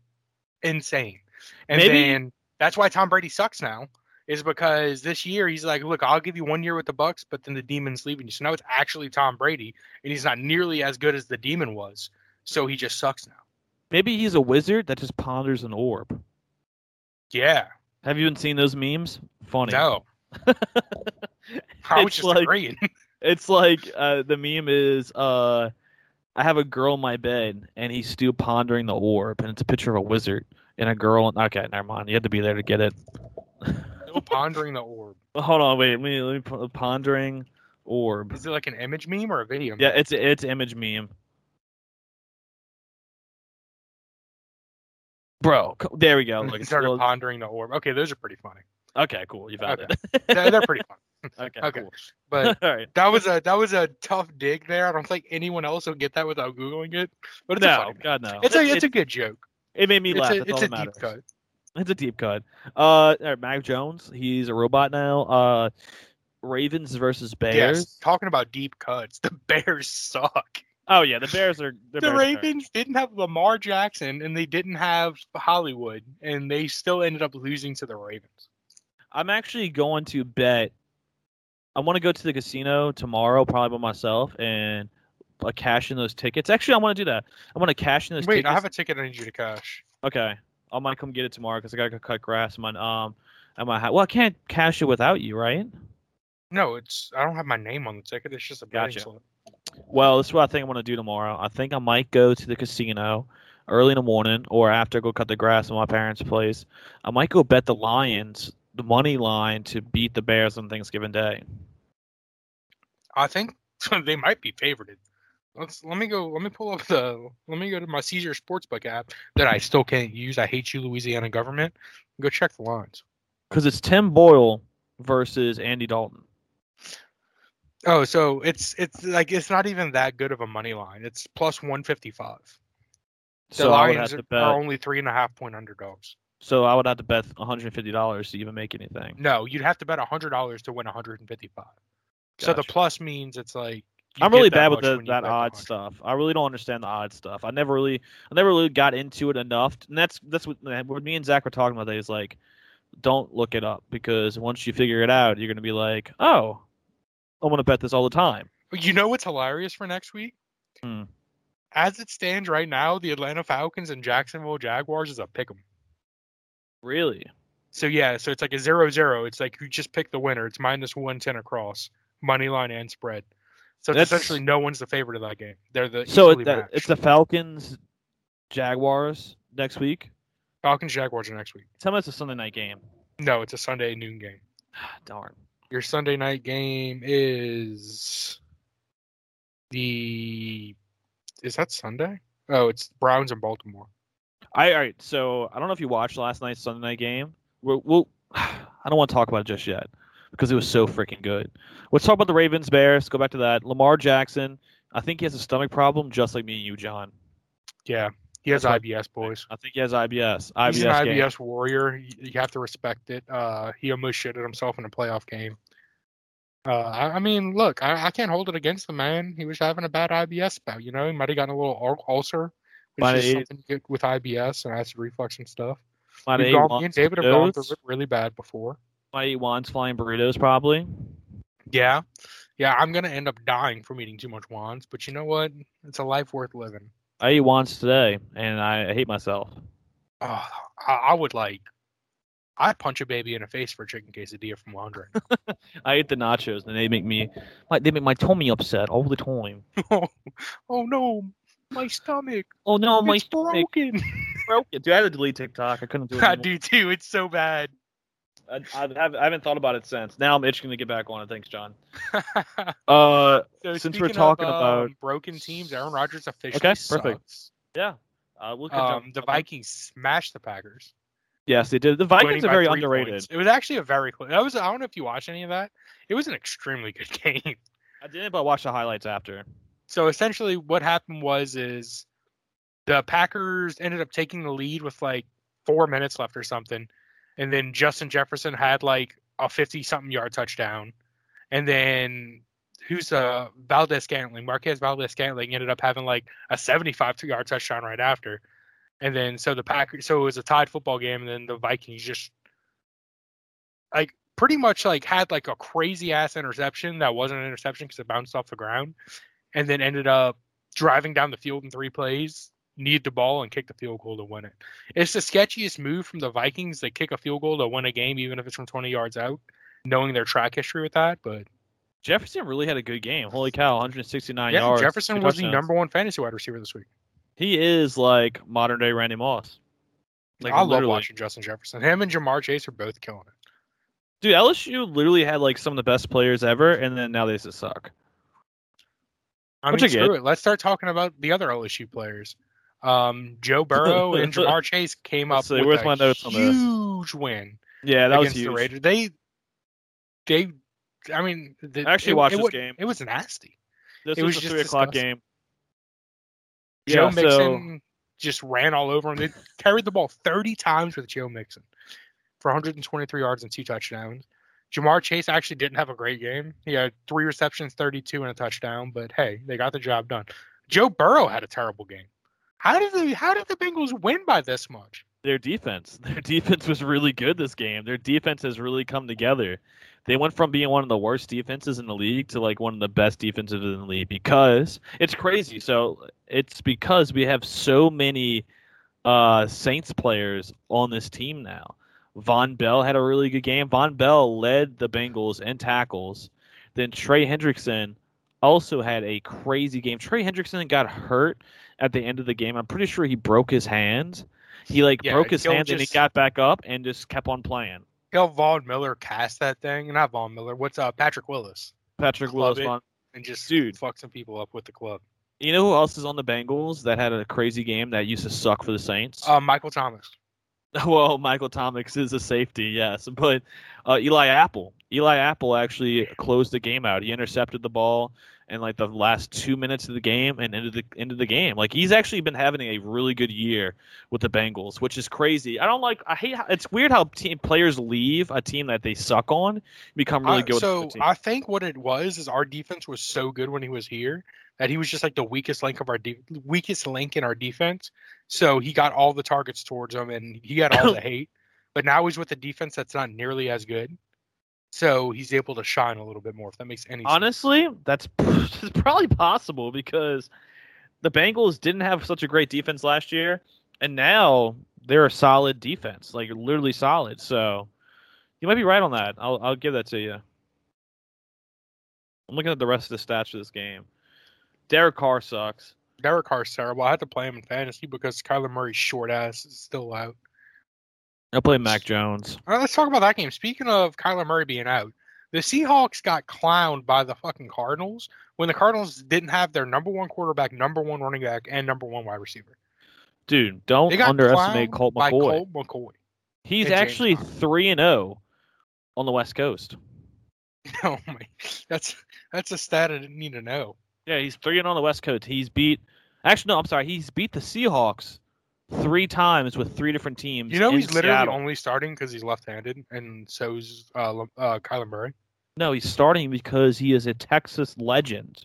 insane. And Maybe- then that's why Tom Brady sucks now. Is because this year he's like, look, I'll give you one year with the Bucs, but then the demon's leaving you. So now it's actually Tom Brady, and he's not nearly as good as the demon was. So he just sucks now. Maybe he's a wizard that just ponders an orb. Yeah. Have you been seeing those memes? Funny. No. I was It's just like- agreeing. [LAUGHS] It's like uh, the meme is uh, I have a girl in my bed and he's still pondering the orb, and it's a picture of a wizard and a girl. Okay, never mind. You had to be there to get it. Still pondering the orb. [LAUGHS] Hold on, wait. Let me let me pondering orb. Is it like an image meme or a video? Yeah, it's it's image meme. Bro, there we go. [LAUGHS] Look, started pondering the orb. Okay, those are pretty funny. Okay, cool. You found Okay. it. They're, they're pretty fun. [LAUGHS] okay, okay. cool. But [LAUGHS] All right. that was a that was a tough dig there. I don't think anyone else will get that without googling it. But it's a No. God no. It's a It- it's a good joke. it made me It's laugh. a That's it's a deep matters. cut. It's a deep cut. Uh, all right, Mac Jones. He's a robot now. Uh, Ravens versus Bears. Yes, talking about deep cuts. The [LAUGHS] Bears suck. Oh yeah, the Bears are the, The Bears are- Ravens didn't have Lamar Jackson and they didn't have Hollywood, and they still ended up losing to the Ravens. I'm actually going to bet. I want to go to the casino tomorrow, probably by myself, and uh, cash in those tickets. Actually, I want to do that. I want to cash in those Wait, tickets. I have a ticket I need you to cash. Okay, I might come get it tomorrow because I gotta go cut grass. in My um, at my house. Well, I can't cash it without you, right? No, it's I don't have my name on the ticket. It's just a betting Gotcha. slip. Well, this is what I think I'm gonna do tomorrow. I think I might go to the casino early in the morning, or after I go cut the grass at my parents' place. I might go bet the Lions, the money line, to beat the Bears on Thanksgiving Day. I think [LAUGHS] they might be favorited. Let's let me go. Let me pull up the. Let me go to my Caesar Sportsbook app that I still can't use. I hate you, Louisiana government. Go check the lines. Because it's Tim Boyle versus Andy Dalton. Oh, so it's it's like it's not even that good of a money line. It's plus one fifty five. The So I would Lions are, bet. are only three and a half point underdogs. So I would have to bet 150 dollars to even make anything. No, you'd have to bet hundred dollars to win one hundred and fifty five. So the plus means it's like I'm really bad with the, that odd stuff. I really don't understand the odd stuff. I never really, I never really got into it enough. And that's that's what, what me and Zach were talking about. Is like, don't look it up because once you figure it out, you're gonna be like, oh, I want to bet this all the time. You know what's hilarious for next week? Hmm. As it stands right now, the Atlanta Falcons and Jacksonville Jaguars is a pick 'em. Really? So yeah, so it's like a zero zero. It's like you just pick the winner. It's minus one ten across, money line and spread. So That's- essentially no one's the favorite of that game. They're the So it, that, it's the Falcons, Jaguars next week. Falcons Jaguars are next week. Tell me it's a Sunday night game. No, it's a Sunday noon game. Ah, darn. Your Sunday night game is the is that Sunday? Oh, it's Browns and Baltimore. I all right. So I don't know if you watched last night's Sunday night game. We'll, we'll [SIGHS] I don't want to talk about it just yet because it was so freaking good. Let's talk about the Ravens Bears. Go back to that. Lamar Jackson. I think he has a stomach problem, just like me and you, John. Yeah, he has That's IBS, boys. I think he has IBS. IBS He's an game. IBS warrior. You, you have to respect it. Uh, he almost shitted himself in a playoff game. Uh, I, I mean, look, I, I can't hold it against the man. He was having a bad IBS bout. You know, he might have gotten a little ulcer, Might is something with IBS and acid reflux and stuff. Might We've eat gone, me and David have gone through it really bad before. Might eat Juan's flying burritos probably. Yeah, yeah, I'm gonna end up dying from eating too much Juan's, but you know what? It's a life worth living. I eat Juan's today, and I hate myself. Oh, I, I would like, I'd punch a baby in the face for a chicken quesadilla from Laundry. [LAUGHS] I ate the nachos, and they make me, like, they make my tummy upset all the time. oh, [LAUGHS] oh no, my stomach. Oh no, my it's stomach broken. [LAUGHS] broken. Dude, I had to delete TikTok. I couldn't do it. I anymore. do too. It's so bad. I, I, haven't, I haven't thought about it since. Now I'm itching to get back on it. Thanks, John. [LAUGHS] Uh, so Since we're of, talking um, about- broken teams, Aaron Rodgers officially Okay, perfect. sucks. yeah. Uh, we'll Um, the Vikings smashed the Packers. Yes, they did. The Vikings are very underrated. points. It was actually a very close. That was. I don't know if you watched any of that. It was an extremely good [LAUGHS] game. I didn't, but watch the highlights after. So essentially, what happened was is the Packers ended up taking the lead with like four minutes left or something, and then Justin Jefferson had like a fifty-something yard touchdown, and then who's uh Valdes-Scantling, Marquez Valdes-Scantling ended up having like a seventy-five yard touchdown right after, and then so the Packers, so it was a tied football game, and then the Vikings just like pretty much like had like a crazy ass interception that wasn't an interception because it bounced off the ground, and then ended up driving down the field in three plays, need the ball and kick the field goal to win it. It's the sketchiest move from the Vikings to kick a field goal to win a game, even if it's from 20 yards out, knowing their track history with that. But Jefferson really had a good game. Holy cow, 169 yeah, yards. Jefferson was the number one fantasy wide receiver this week. He is like modern day Randy Moss. Like I love watching Justin Jefferson. Him and Ja'Marr Chase are both killing it. Dude, LSU literally had like some of the best players ever, and then now they just suck. I Which mean, screw it. Let's start talking about the other LSU players. Um, Joe [LAUGHS] Burrow and Ja'Marr Chase came up see, with a my notes on this? huge win Yeah, that was against the huge. Raiders. They, they, I mean, the, I actually it, watched it, this wa- game. It was nasty. This it was, was just three o'clock disgusting. game. Joe Yeah, Mixon just ran all over him. They carried the ball 30 times with Joe Mixon for 123 yards and two touchdowns. Ja'Marr Chase actually didn't have a great game. He had three receptions, 32 and a touchdown, but hey, they got the job done. Joe Burrow had a terrible game. How did the how did the Bengals win by this much? their defense. [LAUGHS] Their defense was really good this game. Their defense has really come together. They went from being one of the worst defenses in the league to like one of the best defenses in the league because it's crazy. So it's because we have so many uh, Saints players on this team now. Vonn Bell had a really good game. Vonn Bell led the Bengals in tackles. Then Trey Hendrickson also had a crazy game. Trey Hendrickson got hurt at the end of the game. I'm pretty sure he broke his hand. He like Yeah, broke his hand and he got back up and just kept on playing. Hell, Von Miller cast that thing. Not Von Miller. What's uh Patrick Willis? Patrick Willis. Von- And just Dude. fuck some people up with the club. You know who else is on the Bengals that had a crazy game that used to suck for the Saints? Uh, Michael Thomas. [LAUGHS] well, Michael Thomas is a safety, yes, but uh, Eli Apple. Eli Apple actually closed the game out. He intercepted the ball in like the last two minutes of the game and into the ended the game. Like he's actually been having a really good year with the Bengals, which is crazy. I don't like. I hate. How, it's weird how team players leave a team that they suck on, become really I- good. with so. I think what it was is our defense was so good when he was here that he was just like the weakest link of our de- weakest link in our defense. So he got all the targets towards him and he got all [LAUGHS] the hate. But now he's with a defense that's not nearly as good. So he's able to shine a little bit more. If that makes any sense. Honestly, that's, [LAUGHS] that's probably possible because the Bengals didn't have such a great defense last year, and now they're a solid defense, like literally solid. So you might be right on that. I'll I'll give that to you. I'm looking at the rest of the stats for this game. Derek Carr sucks. Derek Carr's terrible. I had to play him in fantasy because Kyler Murray's short ass is still out. I'll play Mac Jones. All right, let's talk about that game. Speaking of Kyler Murray being out, the Seahawks got clowned by the fucking Cardinals when the Cardinals didn't have their number one quarterback, number one running back, and number one wide receiver. Dude, don't underestimate clowned Colt by McCoy. Colt McCoy. He's actually three and zero on the West Coast. [LAUGHS] Oh my, that's that's a stat I didn't need to know. Yeah, he's three and on the West Coast. He's beat. Actually, no, I'm sorry. He's beat the Seahawks three times with three different teams. You know he's literally Seattle. only starting because he's left-handed, and so's uh, Lam- uh, Kyler Murray. No, he's starting because he is a Texas legend.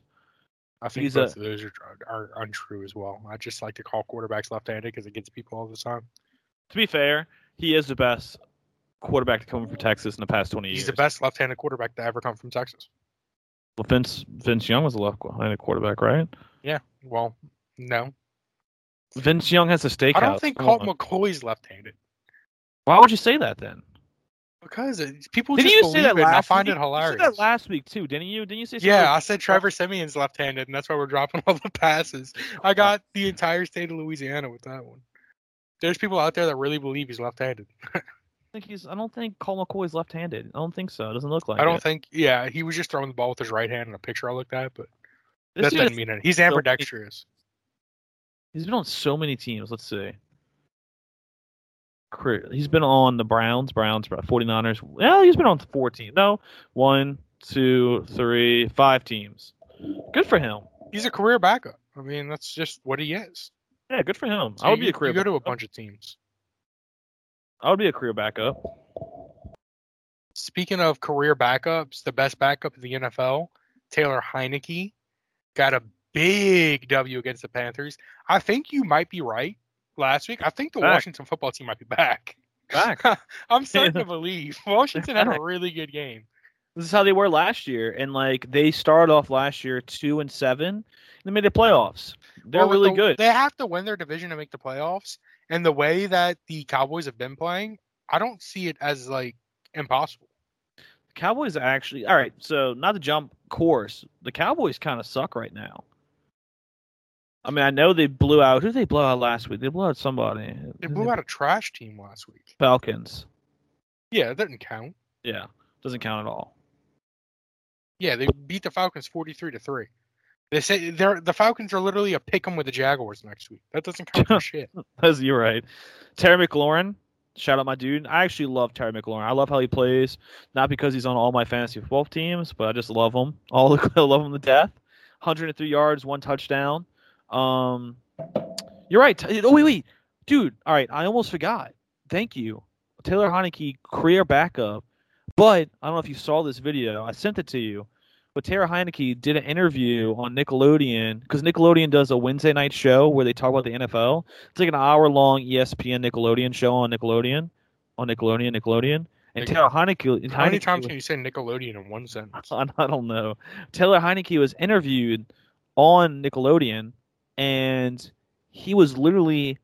I think He's both a- of those are, are untrue as well. I just like to call quarterbacks left-handed because it gets people all the time. To be fair, he is the best quarterback to come from Texas in the past 20 years. He's the best left-handed quarterback to ever come from Texas. Well, Vince Vince Young was a left-handed quarterback, right? Yeah. Well, no, Vince Young has a steakhouse. I don't think Colt. McCoy's left-handed Why would you say that then? because it, people Didn't just you say that and I find week? it hilarious. You said that last week too, didn't you? Didn't you say? yeah, like- I said Trevor Siemian's left-handed, and that's why we're dropping [LAUGHS] all the passes. I oh. got the entire state of Louisiana with that one. There's people out there that really believe he's left-handed. [LAUGHS] I think he's. I don't think Colt McCoy's left-handed. I don't think so. It doesn't look like. I don't it. think. Yeah, he was just throwing the ball with his right hand in a picture I looked at, but This that doesn't mean anything. He's ambidextrous. He's been on so many teams. Let's see. He's been on the Browns, Browns, 49ers. Well, he's been on four teams. No, one, two, three, five teams. Good for him. He's a career backup. I mean, that's just what he is. Yeah, good for him. So I would you, be a career. You go to a bunch of teams. I would be a career backup. Speaking of career backups, the best backup in the NFL, Taylor Heinicke, got a big W against the Panthers. I think you might be right. Last week, I think the Back. Washington football team might be back. Back. [LAUGHS] I'm [LAUGHS] starting to believe Washington had a really good game. This is how they were last year, and like they started off last year two and seven. And they made the playoffs. They're Well, really the- good. They have to win their division to make the playoffs, and the way that the Cowboys have been playing, I don't see it as like impossible. Cowboys actually all right. So not to jump course, the Cowboys kind of suck right now. I mean, I know they blew out. Who did they blow out last week? They blew out somebody. They blew out a trash team last week. Falcons. Yeah, it doesn't count. Yeah. Doesn't count at all. Yeah, they beat the Falcons forty-three to three. They say they're the Falcons are literally a pick 'em with the Jaguars next week. That doesn't count for [LAUGHS] shit. You're right. Terry McLaurin, shout out my dude. I actually love Terry McLaurin. I love how he plays. Not because he's on all my fantasy football teams, but I just love him. [LAUGHS] All I love him to death. 103 yards, one touchdown. Um, you're right. Oh wait, wait, dude. All right, I almost forgot. Thank you, Taylor Heinicke, career backup. But I don't know if you saw this video. I sent it to you. But Taylor Heinicke did an interview on Nickelodeon because Nickelodeon does a Wednesday night show where they talk about the NFL. It's like an hour long ESPN Nickelodeon show on Nickelodeon, on Nickelodeon, Nickelodeon. And Taylor Heinicke, How many Heinicke times can you say Nickelodeon in one sentence? [LAUGHS] I don't know. Taylor Heinicke was interviewed on Nickelodeon, and he was literally,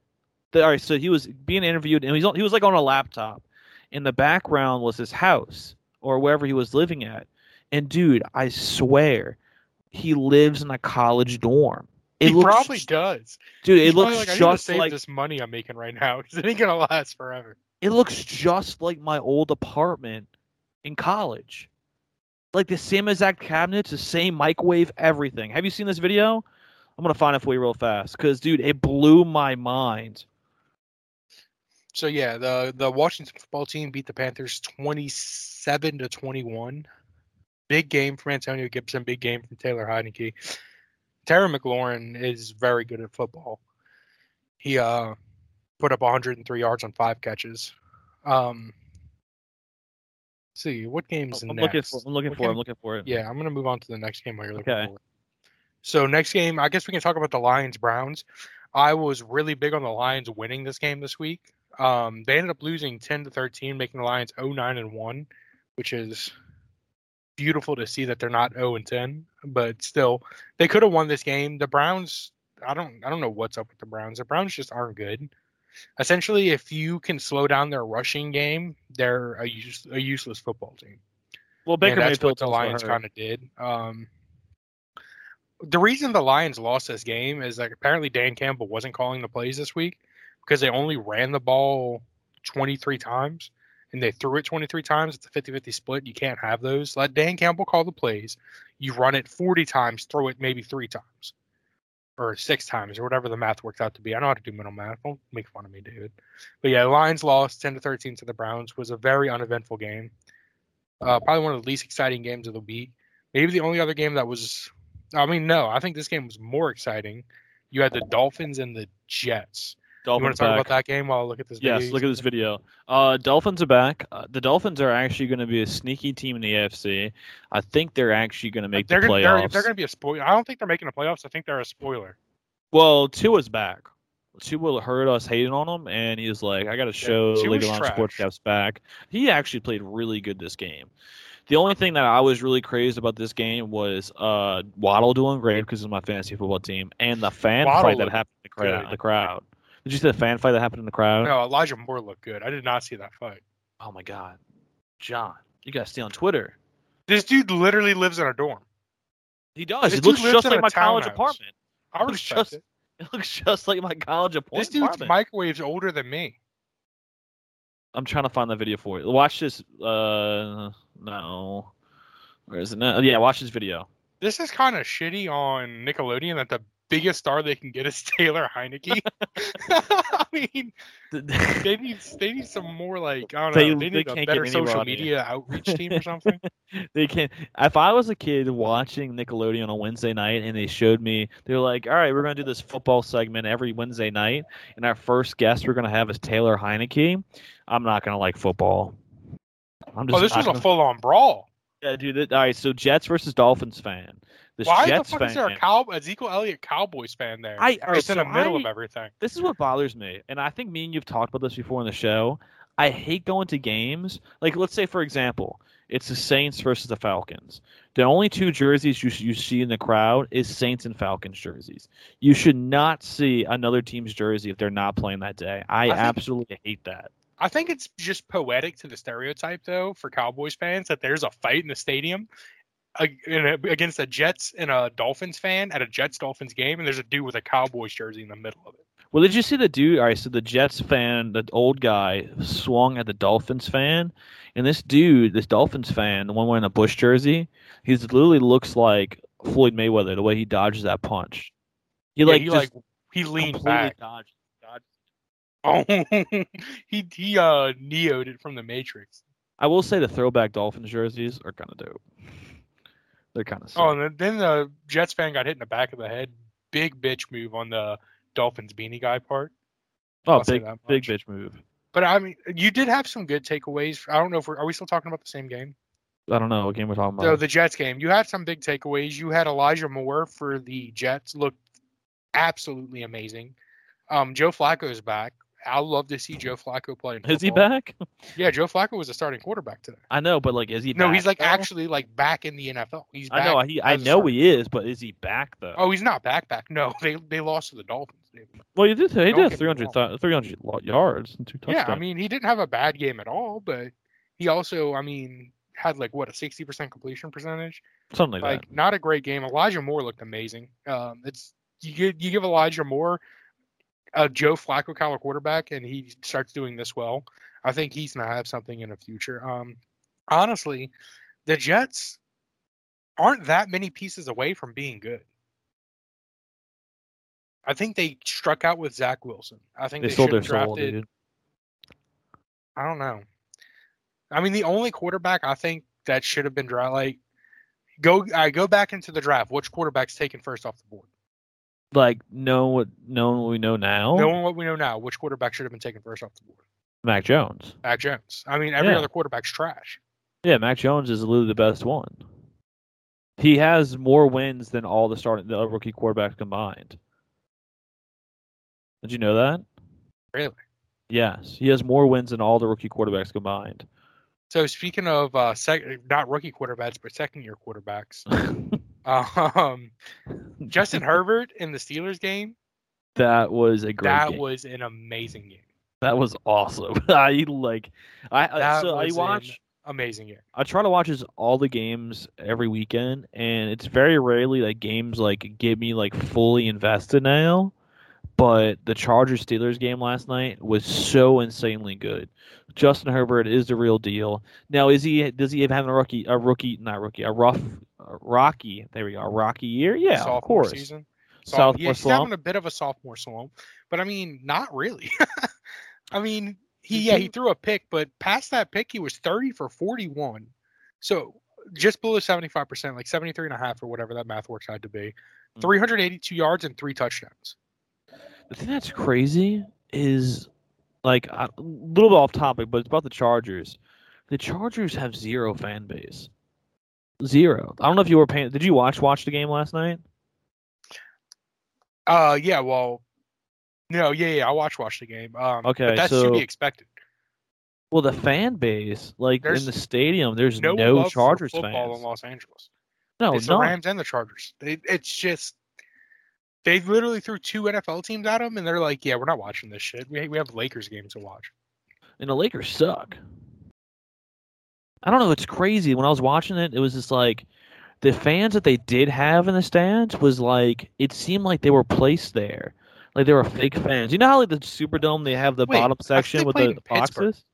all right. So he was being interviewed, and he was he was like on a laptop. In the background was his house or wherever he was living at, and dude, I swear, he lives in a college dorm. It he looks, probably does. dude. It He's looks like, I need to just save like this money I'm making right now [LAUGHS] because it ain't gonna last forever. it looks just like my old apartment in college. Like the same exact cabinets, the same microwave, everything. Have you seen this video? I'm gonna find it for you real fast, cause dude, it blew my mind. So yeah, the the Washington football team beat the Panthers 27 to 21. Big game from Antonio Gibson, big game from Taylor Heinicke. Terry McLaurin is very good at football. He uh put up 103 yards on five catches. Um let's see what game's I'm next? looking for. I'm looking What for. it, I'm looking for it. Yeah, I'm gonna move on to the next game while you're looking Okay. for it. So next game, I guess we can talk about the Lions Browns. I was really big on the Lions winning this game this week. Um, they ended up losing 10 to 13, making the Lions 0-9 and 1, which is beautiful to see that they're not 0 and 10. But still, they could have won this game. The Browns, I don't, I don't know what's up with the Browns. The Browns just aren't good. Essentially, if you can slow down their rushing game, they're a, use, a useless football team. Well, And Baker that's Mayfield what the Lions kind of did. Um, the reason the Lions lost this game is that apparently Dan Campbell wasn't calling the plays this week because they only ran the ball 23 times and they threw it 23 times. It's a 50 50 split. You can't have those. Let Dan Campbell call the plays. You run it 40 times, throw it maybe three times or six times or whatever the math works out to be. I know how to do mental math. Don't make fun of me, David. But yeah, the Lions lost 10 to 13 to the Browns. Was a very uneventful game. Uh, probably one of the least exciting games of the week. Maybe the only other game that was, I mean, no, I think this game was more exciting. You had the Dolphins and the Jets. You want Dolphins to talk back. about that game while I look at this video? Yes, look at this video. Uh, Dolphins are back. Uh, the Dolphins are actually going to be a sneaky team in the AFC. I think they're actually going to make they're the gonna, playoffs. They're, they're going to be a spoiler. I don't think they're making the playoffs. I think they're a spoiler. Well, Tua's back. Tua heard us hating on him, and he's like, "I got to show Tua's Legal on trash. Sportscap's back." He actually played really good this game. The only thing that I was really crazed about this game was uh, Waddle doing great because it's my fantasy football team, and the fan Waddle fight that happened in the crowd. The crowd. Did you see the fan fight that happened in the crowd? No, Elijah Moore looked good. I did not see that fight. Oh my god, John, you got to stay on Twitter. This dude literally lives in a dorm. He does. This It looks just like my college townhouse. apartment. I Looks just- it. [LAUGHS] It looks just like my college apart- This dude's apartment. microwave's older than me. I'm trying to find the video for you. Watch this. Uh, no. Where is it? No, yeah, watch this video. This is kind of shitty on Nickelodeon that the biggest star they can get is [LAUGHS] Taylor Heinicke. [LAUGHS] I mean, [LAUGHS] they need they need some more like I don't They- know. They they need a can't better social media outreach team or something. they can. If I was a kid watching Nickelodeon on a Wednesday night and they showed me, they're like, "All right, we're gonna do this football segment every Wednesday night, and our first guest we're gonna have is Taylor Heinicke." I'm not gonna like football. I'm oh, just oh, this was a gonna- full on brawl. yeah, dude. All right, so Jets versus Dolphins fan. This Why Jets the fuck fan. is there a cow Ezekiel Elliott Cowboys fan there? I- right, Just in so the middle I- of everything. this is what bothers me, and I think me and you've talked about this before in the show. I hate going to games. Like, let's say, for example, it's the Saints versus the Falcons. The only two jerseys you you see in the crowd is Saints and Falcons jerseys. You should not see another team's jersey if they're not playing that day. I, think- absolutely hate that. I think it's just poetic to the stereotype, though, for Cowboys fans that there's a fight in the stadium ag- in a- against a Jets and a Dolphins fan at a Jets Dolphins game, and there's a dude with a Cowboys jersey in the middle of it. Well, did you see the dude? All right, so the Jets fan, the old guy, swung at the Dolphins fan, and this dude, this Dolphins fan, the one wearing a Bush jersey, he literally looks like Floyd Mayweather the way he dodges that punch. He Yeah, like he like he leaned back. dodged. dodged. Oh, [LAUGHS] he he uh neoed it from the Matrix. I will say the throwback Dolphins jerseys are kind of dope. They're kind of. Oh, and then- the Jets fan got hit in the back of the head. Big bitch move on the Dolphins beanie guy part. oh, I'll big big bitch move. But I mean, you did have some good takeaways. I don't know if we're are we still talking about the same game? I don't know what game we're talking about. So the Jets game, you had some big takeaways. You had Elijah Moore for the Jets, looked absolutely amazing. Um, Joe Flacco's back. I love to see Joe Flacco play. in Is he back? [LAUGHS] Yeah, Joe Flacco was a starting quarterback today. I know, but like, is he? No, back, he's like though? actually like back in the NFL. He's back I know he. I know he is, but is he back though? Oh, he's not back back. No, [LAUGHS] they they lost to the Dolphins. well, he did. He don't did get 300, th- 300 yards and two touchdowns. Yeah, I mean he didn't have a bad game at all, but he also, I mean, had like what a sixty percent completion percentage. something like, like not a great game. Elijah Moore looked amazing. Um, it's you give you give Elijah Moore a Joe Flacco of quarterback, and he starts doing this well. I think he's gonna have something in the future. Um, honestly, the Jets aren't that many pieces away from being good. I think they struck out with Zach Wilson. I think they, They should have soul, drafted. dude. I don't know. I mean, the only quarterback I think that should have been drafted, like, go I go back into the draft. Which quarterback's taken first off the board? Like, know what? Knowing what we know now. Knowing what we know now, which quarterback should have been taken first off the board? Mac Jones. Mac Jones. I mean, every Yeah. other quarterback's trash. Yeah, Mac Jones is literally the best one. He has more wins than all the starting the rookie quarterbacks combined. Did you know that? Really? Yes, he has more wins than all the rookie quarterbacks combined. So speaking of uh, sec- not rookie quarterbacks, but second year quarterbacks, [LAUGHS] um, Justin [LAUGHS] Herbert in the Steelers game, that was a great that game. was an amazing game. that was awesome. [LAUGHS] I like I That so I watch amazing game. I try to watch his, all the games every weekend, and it's very rarely that games like get me like fully invested now. But the Chargers Steelers game last night was so insanely good. Justin Herbert is the real deal. Now, is he? Does he have a rookie? A rookie? Not rookie. A rough, rocky. There we go. Rocky year. Yeah, sophomore of course. season. Sophomore yeah, he's slump. having a bit of a sophomore slump, but I mean, not really. [LAUGHS] I mean, he yeah he threw a pick, but past that pick, he was thirty for forty-one, so just below seventy-five percent, like 73 and a half or whatever that math works out to be. Mm. Three hundred eighty-two yards and three touchdowns. The thing that's crazy is like a little bit off topic, but it's about the Chargers. The Chargers have zero fan base. Zero. I don't know if you were paying. Did you watch watch the game last night? Uh, yeah, well, no, yeah, yeah, I watch watch the game. Um, Okay, that's to be expected. Well, the fan base, like There's in the stadium, there's No, no, love for Chargers football fans. in Los Angeles. No, it's the. Rams and the Chargers. They, it's just they literally threw two NFL teams at them, and they're like, "Yeah, we're not watching this shit. We we have Lakers games to watch." and the Lakers suck. I don't know. It's crazy. When I was watching it, it was just like the fans that they did have in the stands was like it seemed like they were placed there, like they were fake fans. You know how like the Superdome they have the Wait, bottom section with the Pittsburgh. boxes.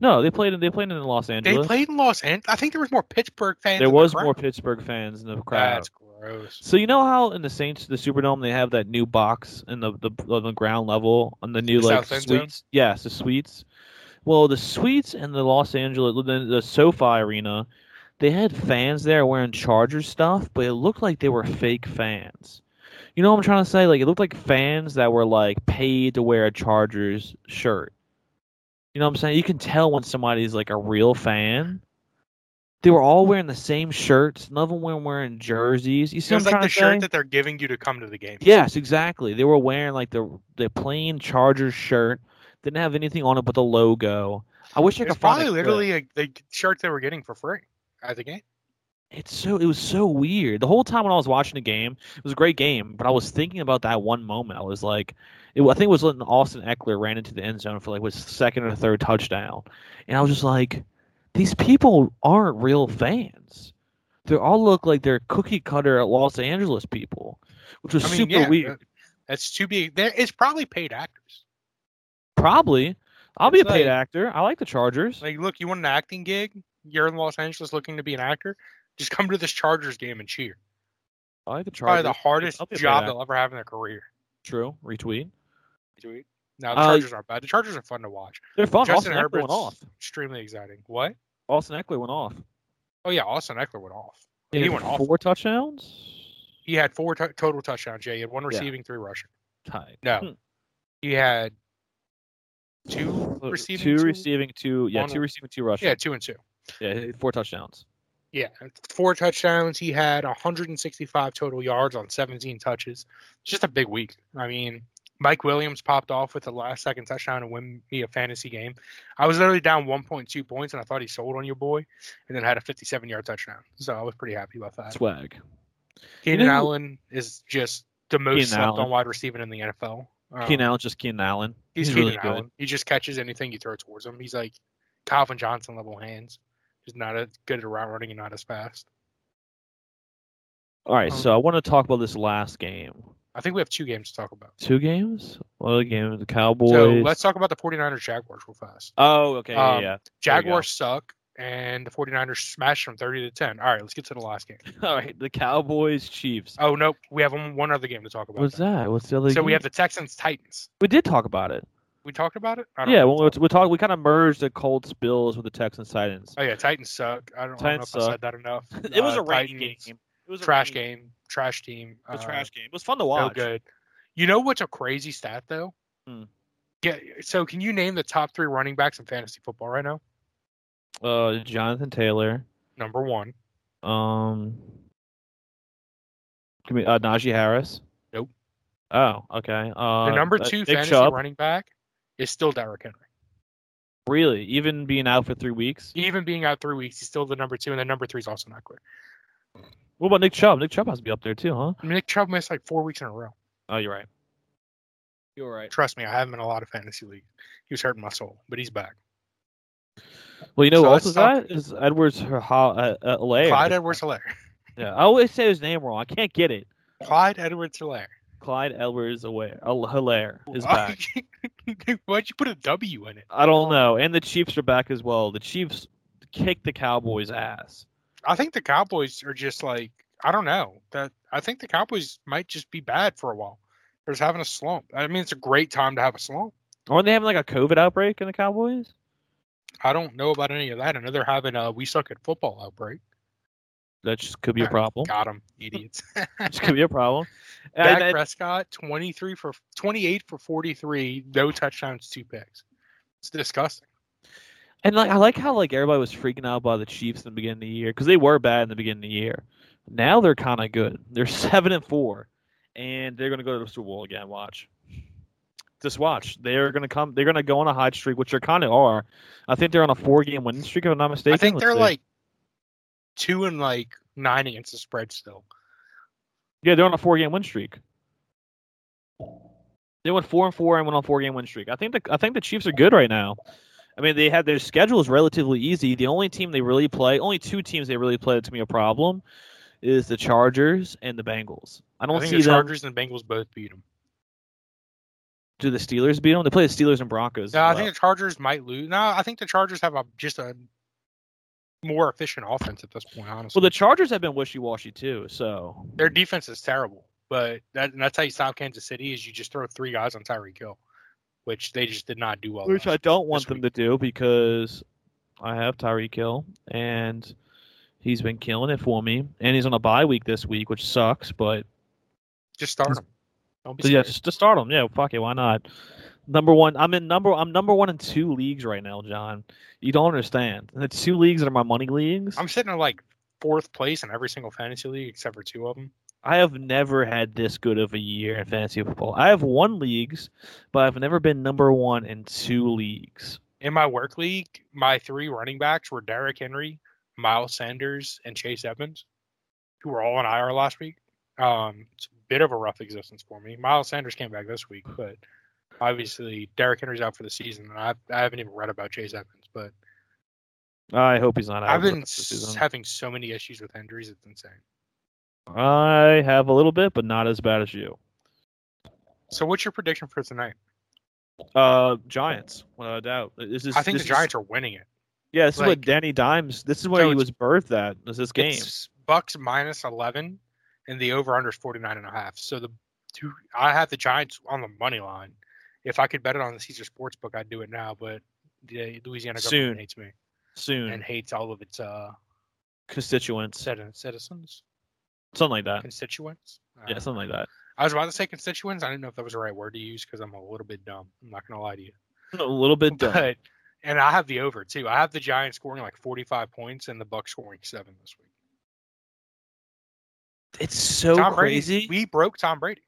No, they played in they played in Los Angeles. They played in Los Angeles. I think there was more Pittsburgh fans. there in the was crowd. more Pittsburgh fans in the crowd. That's gross. So you know how in the Saints, the Superdome, they have that new box in the the, on the ground level on the new The like south end zone? suites. Yes, the suites. Well, the suites in the Los Angeles, the, the SoFi Arena, they had fans there wearing Chargers stuff, but it looked like they were fake fans. You know what I'm trying to say? Like it looked like fans that were like paid to wear a Chargers shirt. You know what I'm saying? You can tell when somebody's like a real fan. They were all wearing the same shirts. None of them were wearing jerseys. You see It what was I'm like trying the to shirt say? that they're giving you to come to the game. Yes, exactly. They were wearing like the the plain Chargers shirt. Didn't have anything on it but the logo. I wish I could find probably literally a, the shirt they were getting for free at the game. It's so it was so weird. The whole time when I was watching the game, it was a great game, but I was thinking about that one moment. I was like, it, I think it was when Austin Ekeler ran into the end zone for like his second or third touchdown, and I was just like, these people aren't real fans. They all look like they're cookie cutter Los Angeles people, which was I mean, super yeah, weird. That's too big. There, it's probably paid actors. Probably. I'll be a paid like- actor. I like the Chargers. Like, look, you want an acting gig? You're in Los Angeles looking to be an actor. Just come to this Chargers game and cheer. I like the Chargers. Probably the hardest I'll be a paid job they'll ever have in their career. True. Retweet. Retweet. Now the Uh, Chargers aren't bad. The Chargers are fun to watch. They're fun. Justin Austin Ekeler went off. extremely exciting. What? Austin Ekeler went off. Oh yeah, Austin Ekeler went off. He, He went off. four touchdowns. He had four to- total touchdowns. Jay. He had one Yeah. receiving, three rushing. Tied. No, Hmm. he had two Uh, receiving, two two- receiving, two yeah, two receiving, two rushing. Yeah, two and two. yeah, four touchdowns. Yeah, four touchdowns. He had 165 total yards on 17 touches. It's just a big week. I mean, Mike Williams popped off with the last second touchdown and win me a fantasy game. I was literally down 1.2 points, and I thought he sold on your boy, and then had a 57 yard touchdown. So I was pretty happy about that. Swag. Keenan know- Allen is just the most Keenan slept on wide receiver in the NFL. Um, Keenan Allen, just Keenan Allen. He's, He's really good. Allen. He just catches anything you throw towards him. He's like Calvin Johnson level hands. He's not as good at route running and not as fast. All right, Um, so I want to talk about this last game. I think we have two games to talk about. Two games? Well, the game the Cowboys. So let's talk about the 49ers Jaguars real fast. Oh, okay, yeah, Um, yeah. Jaguars suck, and the 49ers smashed them 30 to 10. All right, let's get to the last game. [LAUGHS] All right, the Cowboys Chiefs. Oh, nope. We have one, one other game to talk about. What's then. that? What's the other? So we have the Texans Titans. We did talk about it. We talked about it? I don't Yeah, know. well, we talk. We kind of merged the Colts Bills with the Texans Titans. Oh, yeah. Titans suck. I don't, I don't know Titans if I suck. said that enough. [LAUGHS] it was Uh, a rain game. It was a Trash rain game. Trash team. It was Uh, trash game. It was fun to No watch. good. You know what's a crazy stat though? Hmm. Yeah. So can you name the top three running backs in fantasy football right now? Uh, Jonathan Taylor. Number one. Um, give me uh, Najee Harris. Nope. Oh, okay. Uh, The number uh, two Nick fantasy Chubb. running back is still Derrick Henry. Really, even being out for three weeks. Even being out three weeks, he's still the number two, and the number three is also not clear. What about Nick Chubb? Nick Chubb has to be up there too, huh? I mean, Nick Chubb missed like four weeks in a row. Oh, you're right. You're right. Trust me, I have him in a lot of fantasy leagues. He was hurting my soul, but he's back. Well, you know So who else is that? Is Edwards Hall uh, uh, Clyde Edwards Helaire. [LAUGHS] Yeah, I always say his name wrong. I can't get it. Clyde Edwards Helaire. Clyde Edwards Aware. Helaire is back. [LAUGHS] Why'd you put a W in it? I don't know. And the Chiefs are back as well. The Chiefs kicked the Cowboys' ass. I think the Cowboys are just like I don't know that I think the Cowboys might just be bad for a while. They're just having a slump. I mean, it's a great time to have a slump. Aren't they having like a COVID outbreak in the Cowboys? I don't know about any of that. I know they're having a we suck at football outbreak. That just could be a [LAUGHS] problem. Got them, idiots. [LAUGHS] Just could be a problem. [LAUGHS] Dak Prescott, twenty three for twenty eight for forty three, no touchdowns, two picks. It's disgusting. And like I like how like everybody was freaking out by the Chiefs in the beginning of the year because they were bad in the beginning of the year. Now they're kind of good. They're seven and four, and they're gonna go to the Super Bowl again. Watch, just watch. They're gonna come. They're gonna go on a hot streak, which they kind of are. I think they're on a four-game winning streak, if I'm not mistaken. I think Let's they're see. like two and like nine against the spread still. yeah, they're on a four-game win streak. They went four and four and went on four-game win streak. I think the I think the Chiefs are good right now. I mean, they had their schedule is relatively easy. The only team they really play, only two teams they really play that's to be a problem, is the Chargers and the Bengals. I don't I think see the them. Chargers and the Bengals both beat them. Do the Steelers beat them? They play the Steelers and Broncos. No, I well. think the Chargers might lose. No, I think the Chargers have a just a more efficient offense at this point. Honestly, well, the Chargers have been wishy-washy too. So their defense is terrible, but that, and that's how you stop Kansas City is you just throw three guys on Tyreek Hill, which they just did not do well. which I don't want them week. to do because I have Tyreek Hill and he's been killing it for me, and he's on a bye week this week, which sucks. But just start them. Don't be So yeah, just to start them. Yeah, fuck it, why not? Number one, I'm in number. I'm number one in two leagues right now, John. You don't understand. And The two leagues that are my money leagues. I'm sitting in like fourth place in every single fantasy league except for two of them. I have never had this good of a year in fantasy football. I have won leagues, but I've never been number one in two leagues. In my work league, my three running backs were Derrick Henry, Miles Sanders, and Chase Edmonds, who were all on IR last week. Um, bit of a rough existence for me. Miles Sanders came back this week, but obviously Derrick Henry's out for the season, and I, I haven't even read about Chase Edmonds. But I hope he's not out. I've been rest of the s- having so many issues with injuries; it's insane. I have a little bit, but not as bad as you. So what's your prediction for tonight? Uh, Giants, without a doubt. This is, I think this the is- Giants are winning it. yeah, this is what Danny Dimes. This is where So he was birthed at. Is this game? Bucs minus 11 and the over under is 49 and a half. So the two I have the Giants on the money line. If I could bet it on the Caesar Sportsbook, I'd do it now, but the Louisiana Soon. government hates me Soon, and hates all of its uh constituents, citizens, something like that. constituents. Yeah, Uh, something like that. I was about to say constituents. I didn't know if that was the right word to use because I'm a little bit dumb. I'm not gonna lie to you. A little bit dumb. But and I have the over too. I have the Giants scoring like 45 points and the Bucs scoring seven this week. It's so Tom Brady, crazy. we broke Tom Brady.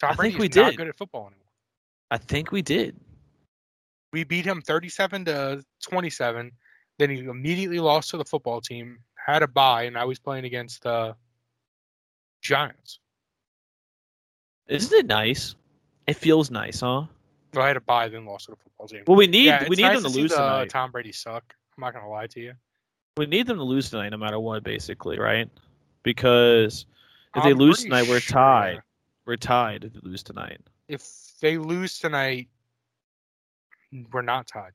Tom I Brady think we is not did. good at football anymore. I think we did. We beat him 37 to 27. Then he immediately lost to the football team, had a bye, and now he's playing against the Giants. Isn't it nice? It feels nice, huh? Well, I had a bye, then lost to the football team. Well, we need yeah, we need nice them to see lose the uh, tonight. Tom Brady suck. I'm not gonna lie to you. We need them to lose tonight, no matter what, basically, right? Because if they I'm lose pretty tonight, we're tied. We're tied if they lose tonight. If they lose tonight, we're not tied.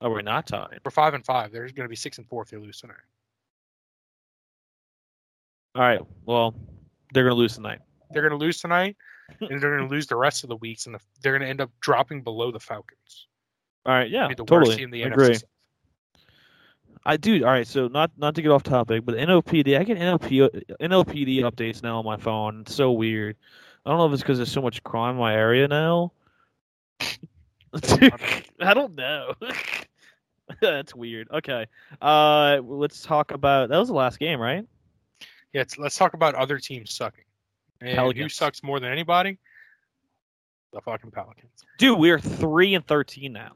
Oh, we're not tied. We're five and five. They're gonna be six and four if they lose tonight. All right. Well, they're gonna lose tonight. They're gonna lose tonight, [LAUGHS] and they're gonna lose the rest of the weeks, and the, they're gonna end up dropping below the Falcons. All right. Yeah. Be the worst Totally. team in the I NFC agree. South. I do. All right. So not not to get off topic, but NOPD. I get NLP NLPD updates now on my phone. It's so weird. I don't know if it's because there's so much crime in my area now. I don't [LAUGHS] know. [LAUGHS] [LAUGHS] That's weird. Okay. Uh, let's talk about that was the last game, right? Yeah, it's, let's talk about other teams sucking. And who Pelicans. sucks more than anybody? The fucking Pelicans. Dude, we're three and thirteen now.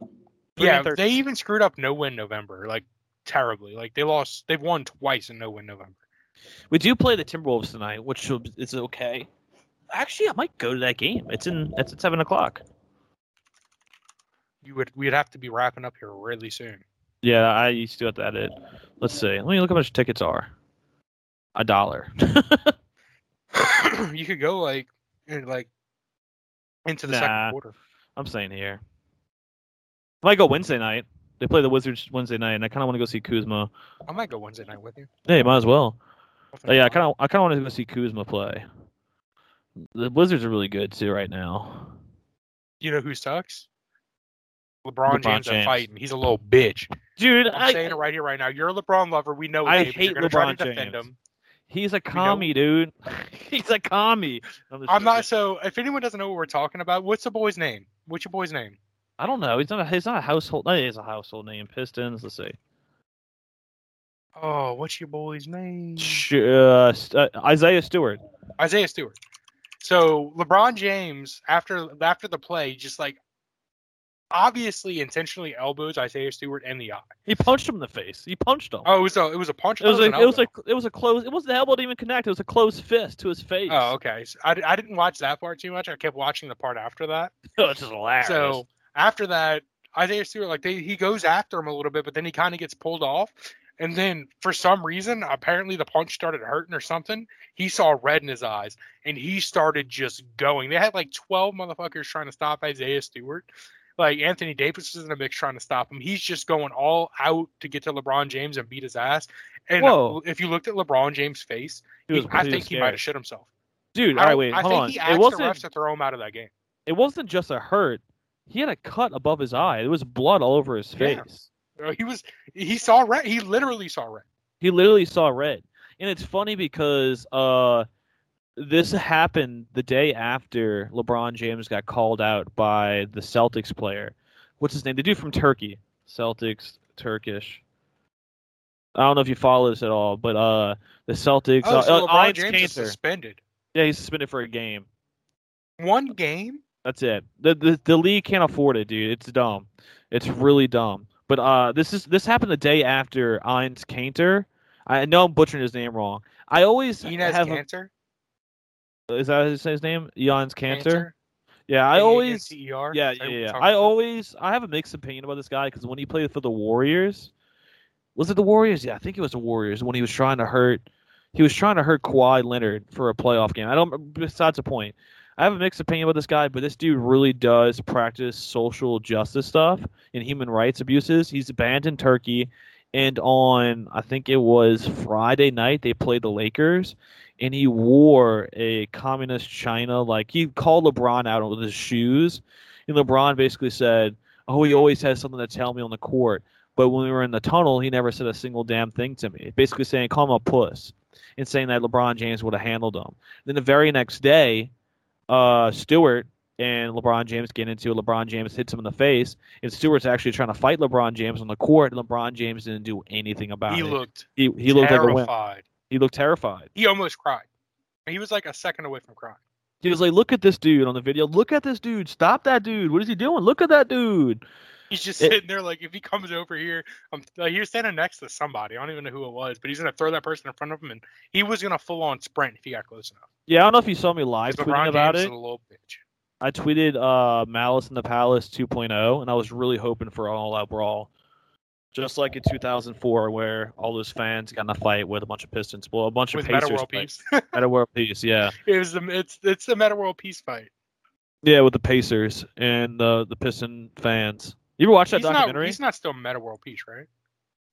Three yeah, and 13. they even screwed up no win November, like terribly. Like they lost, they've won twice in no win November. We do play the Timberwolves tonight, which is okay. Actually, I might go to that game. It's in. It's at seven o'clock. You would, we'd have to be wrapping up here really soon. Yeah, I used to have to edit. Let's see. Let me look how much tickets are. A dollar. [COUGHS] you could go like, like into the Nah. second quarter. I'm saying here. I might go Wednesday night. They play the Wizards Wednesday night, and I kind of want to go see Kuzma. I might go Wednesday night with you. Yeah, you might as well. Oh, yeah, I kind of, I kind of want to go see Kuzma play. The Wizards are really good too right now. You know who sucks? LeBron, LeBron James, James. fighting. He's a little bitch. Dude, I'm I, saying it right here, right now. You're a LeBron lover. We know. I it, Gabe, but hate gonna try LeBron to defend James. him. he's a commie, dude. [LAUGHS] he's a commie. I'm, I'm not. So, if anyone doesn't know what we're talking about, what's the boy's name? What's your boy's name? I don't know. He's not. A, he's not a household. That is a household name. Pistons. Let's see. Oh, what's your boy's name? Sh- uh, uh, Isaiah Stewart. Isaiah Stewart. So LeBron James, after after the play, just like obviously intentionally elbows Isaiah Stewart in the eye. He punched him in the face. He punched him. Oh, it was a it was a punch. it was a, it was a, it was a close. It wasn't the elbow didn't even connect. It was a closed fist to his face. Oh, okay. So I, I didn't watch that part too much. I kept watching the part after that. [LAUGHS] Oh, it's just hilarious. So after that, Isaiah Stewart like they, he goes after him a little bit, but then he kind of gets pulled off. And then for some reason, apparently the punch started hurting or something. He saw red in his eyes, and he started just going. They had like twelve motherfuckers trying to stop Isaiah Stewart. Like Anthony Davis was in the mix trying to stop him. He's just going all out to get to LeBron James and beat his ass. And Whoa. if you looked at LeBron James' face, he I he think he might have shit himself. Dude, I, all right, wait, I hold think on. he It asked the wasn't. refs to throw him out of that game. It wasn't just a hurt. He had a cut above his eye. There was blood all over his face. Uh, He was he saw red. He literally saw red. He literally saw red. And it's funny because uh this happened the day after LeBron James got called out by the Celtics player. What's his name? The dude from Turkey. Celtics, Turkish. I don't know if you follow this at all, but uh the Celtics Oh, uh, so uh, LeBron James is suspended. Yeah, he's suspended for a game. One game. That's it. The, the the league can't afford it, dude. It's dumb. It's really dumb. But uh, this is this happened the day after Ainz Kanter. I know I'm butchering his name wrong. I always Inez have. Cancer. A, is that his, his name? Jans. Cancer. Yeah, I always. Yeah, yeah, that what we're yeah. I always. I have a mixed opinion about this guy because when he played for the Warriors, was it the Warriors? Yeah, I think it was the Warriors. When he was trying to hurt, he was trying to hurt Kawhi Leonard for a playoff game. I don't. Besides the point. I have a mixed opinion about this guy, but this dude really does practice social justice stuff and human rights abuses. He's banned in Turkey, and on I think it was Friday night they played the Lakers, and he wore a communist China like he called LeBron out with his shoes, and LeBron basically said, "Oh, he always has something to tell me on the court." But when we were in the tunnel, he never said a single damn thing to me. Basically saying, call him a puss, and saying that LeBron James would have handled him. Then the very next day, uh, Stewart and LeBron James get into it. LeBron James hits him in the face, and Stewart's actually trying to fight LeBron James on the court, and LeBron James didn't do anything about He it. looked he he looked like a wimp. terrified. He looked terrified. He almost cried. He was like a second away from crying. He was like, "Look at this dude on the video. Look at this dude. Stop that dude. What is he doing? Look at that dude." He's just It- sitting there like if he comes over here, um, like, he was standing next to somebody. I don't even know who it was, but he's gonna throw that person in front of him, and he was gonna full on sprint if he got close enough. Yeah, I don't know if you saw me live tweeting about it. is a little bitch. I tweeted uh, Malice in the Palace 2.0, and I was really hoping for an all-out brawl, just like in 2004, where all those fans got in a fight with a bunch of Pistons, well, a bunch With of Metta Pacers. World. Peace. [LAUGHS] Metta World Peace, yeah, [LAUGHS] it was the it's it's the Metta World Peace fight. yeah, with the Pacers and uh, the Piston fans. You ever watch that He's not documentary? he's not still Metta World Peace, right?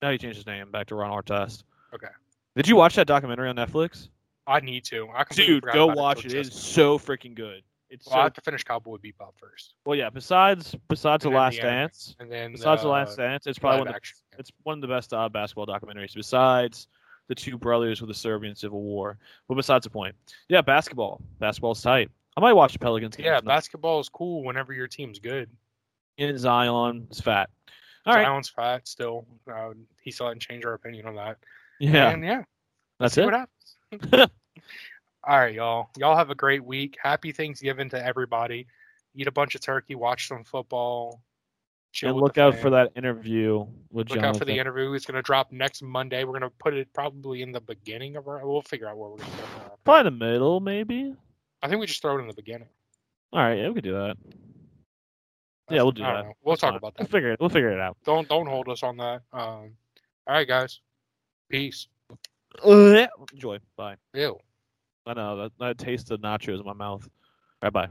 Now he changed his name back to Ron Artest. Okay. Did you watch that documentary on Netflix? I need to. I Dude, go watch it. It is so freaking good. It's. Well, I have to finish Cowboy Bebop first, well, yeah. Besides, besides the And Last the. Dance, and then besides the uh, Last Dance, it's probably one of the it's one of the best uh, basketball documentaries besides the two brothers with the Serbian Civil War. But besides the point, yeah, basketball. Basketball's tight. I might watch the Pelicans. Yeah, basketball is cool whenever your team's good. In Zion is fat. All right, Zion's fat still. Uh, he still hadn't changed our opinion on that. yeah, And yeah, that's it. what happens. [LAUGHS] All right, y'all. Y'all have a great week. Happy Thanksgiving to everybody. Eat a bunch of turkey. Watch some football. And look out for that interview with Look Jonathan. out for the interview. It's going to drop next Monday. We're going to put it probably in the beginning of our. We'll figure out where we're going to put it. Probably the middle, maybe. I think we just throw it in the beginning. All right, yeah, we could do that. Yeah, we'll do that. know. We'll That's talk fine. about We'll that. figure it. We'll figure it out. Don't don't hold us on that. Um. All right, guys. Peace. [SNIFFS] Enjoy. Bye. Ew. I know that, that taste of nachos in my mouth. All right, bye.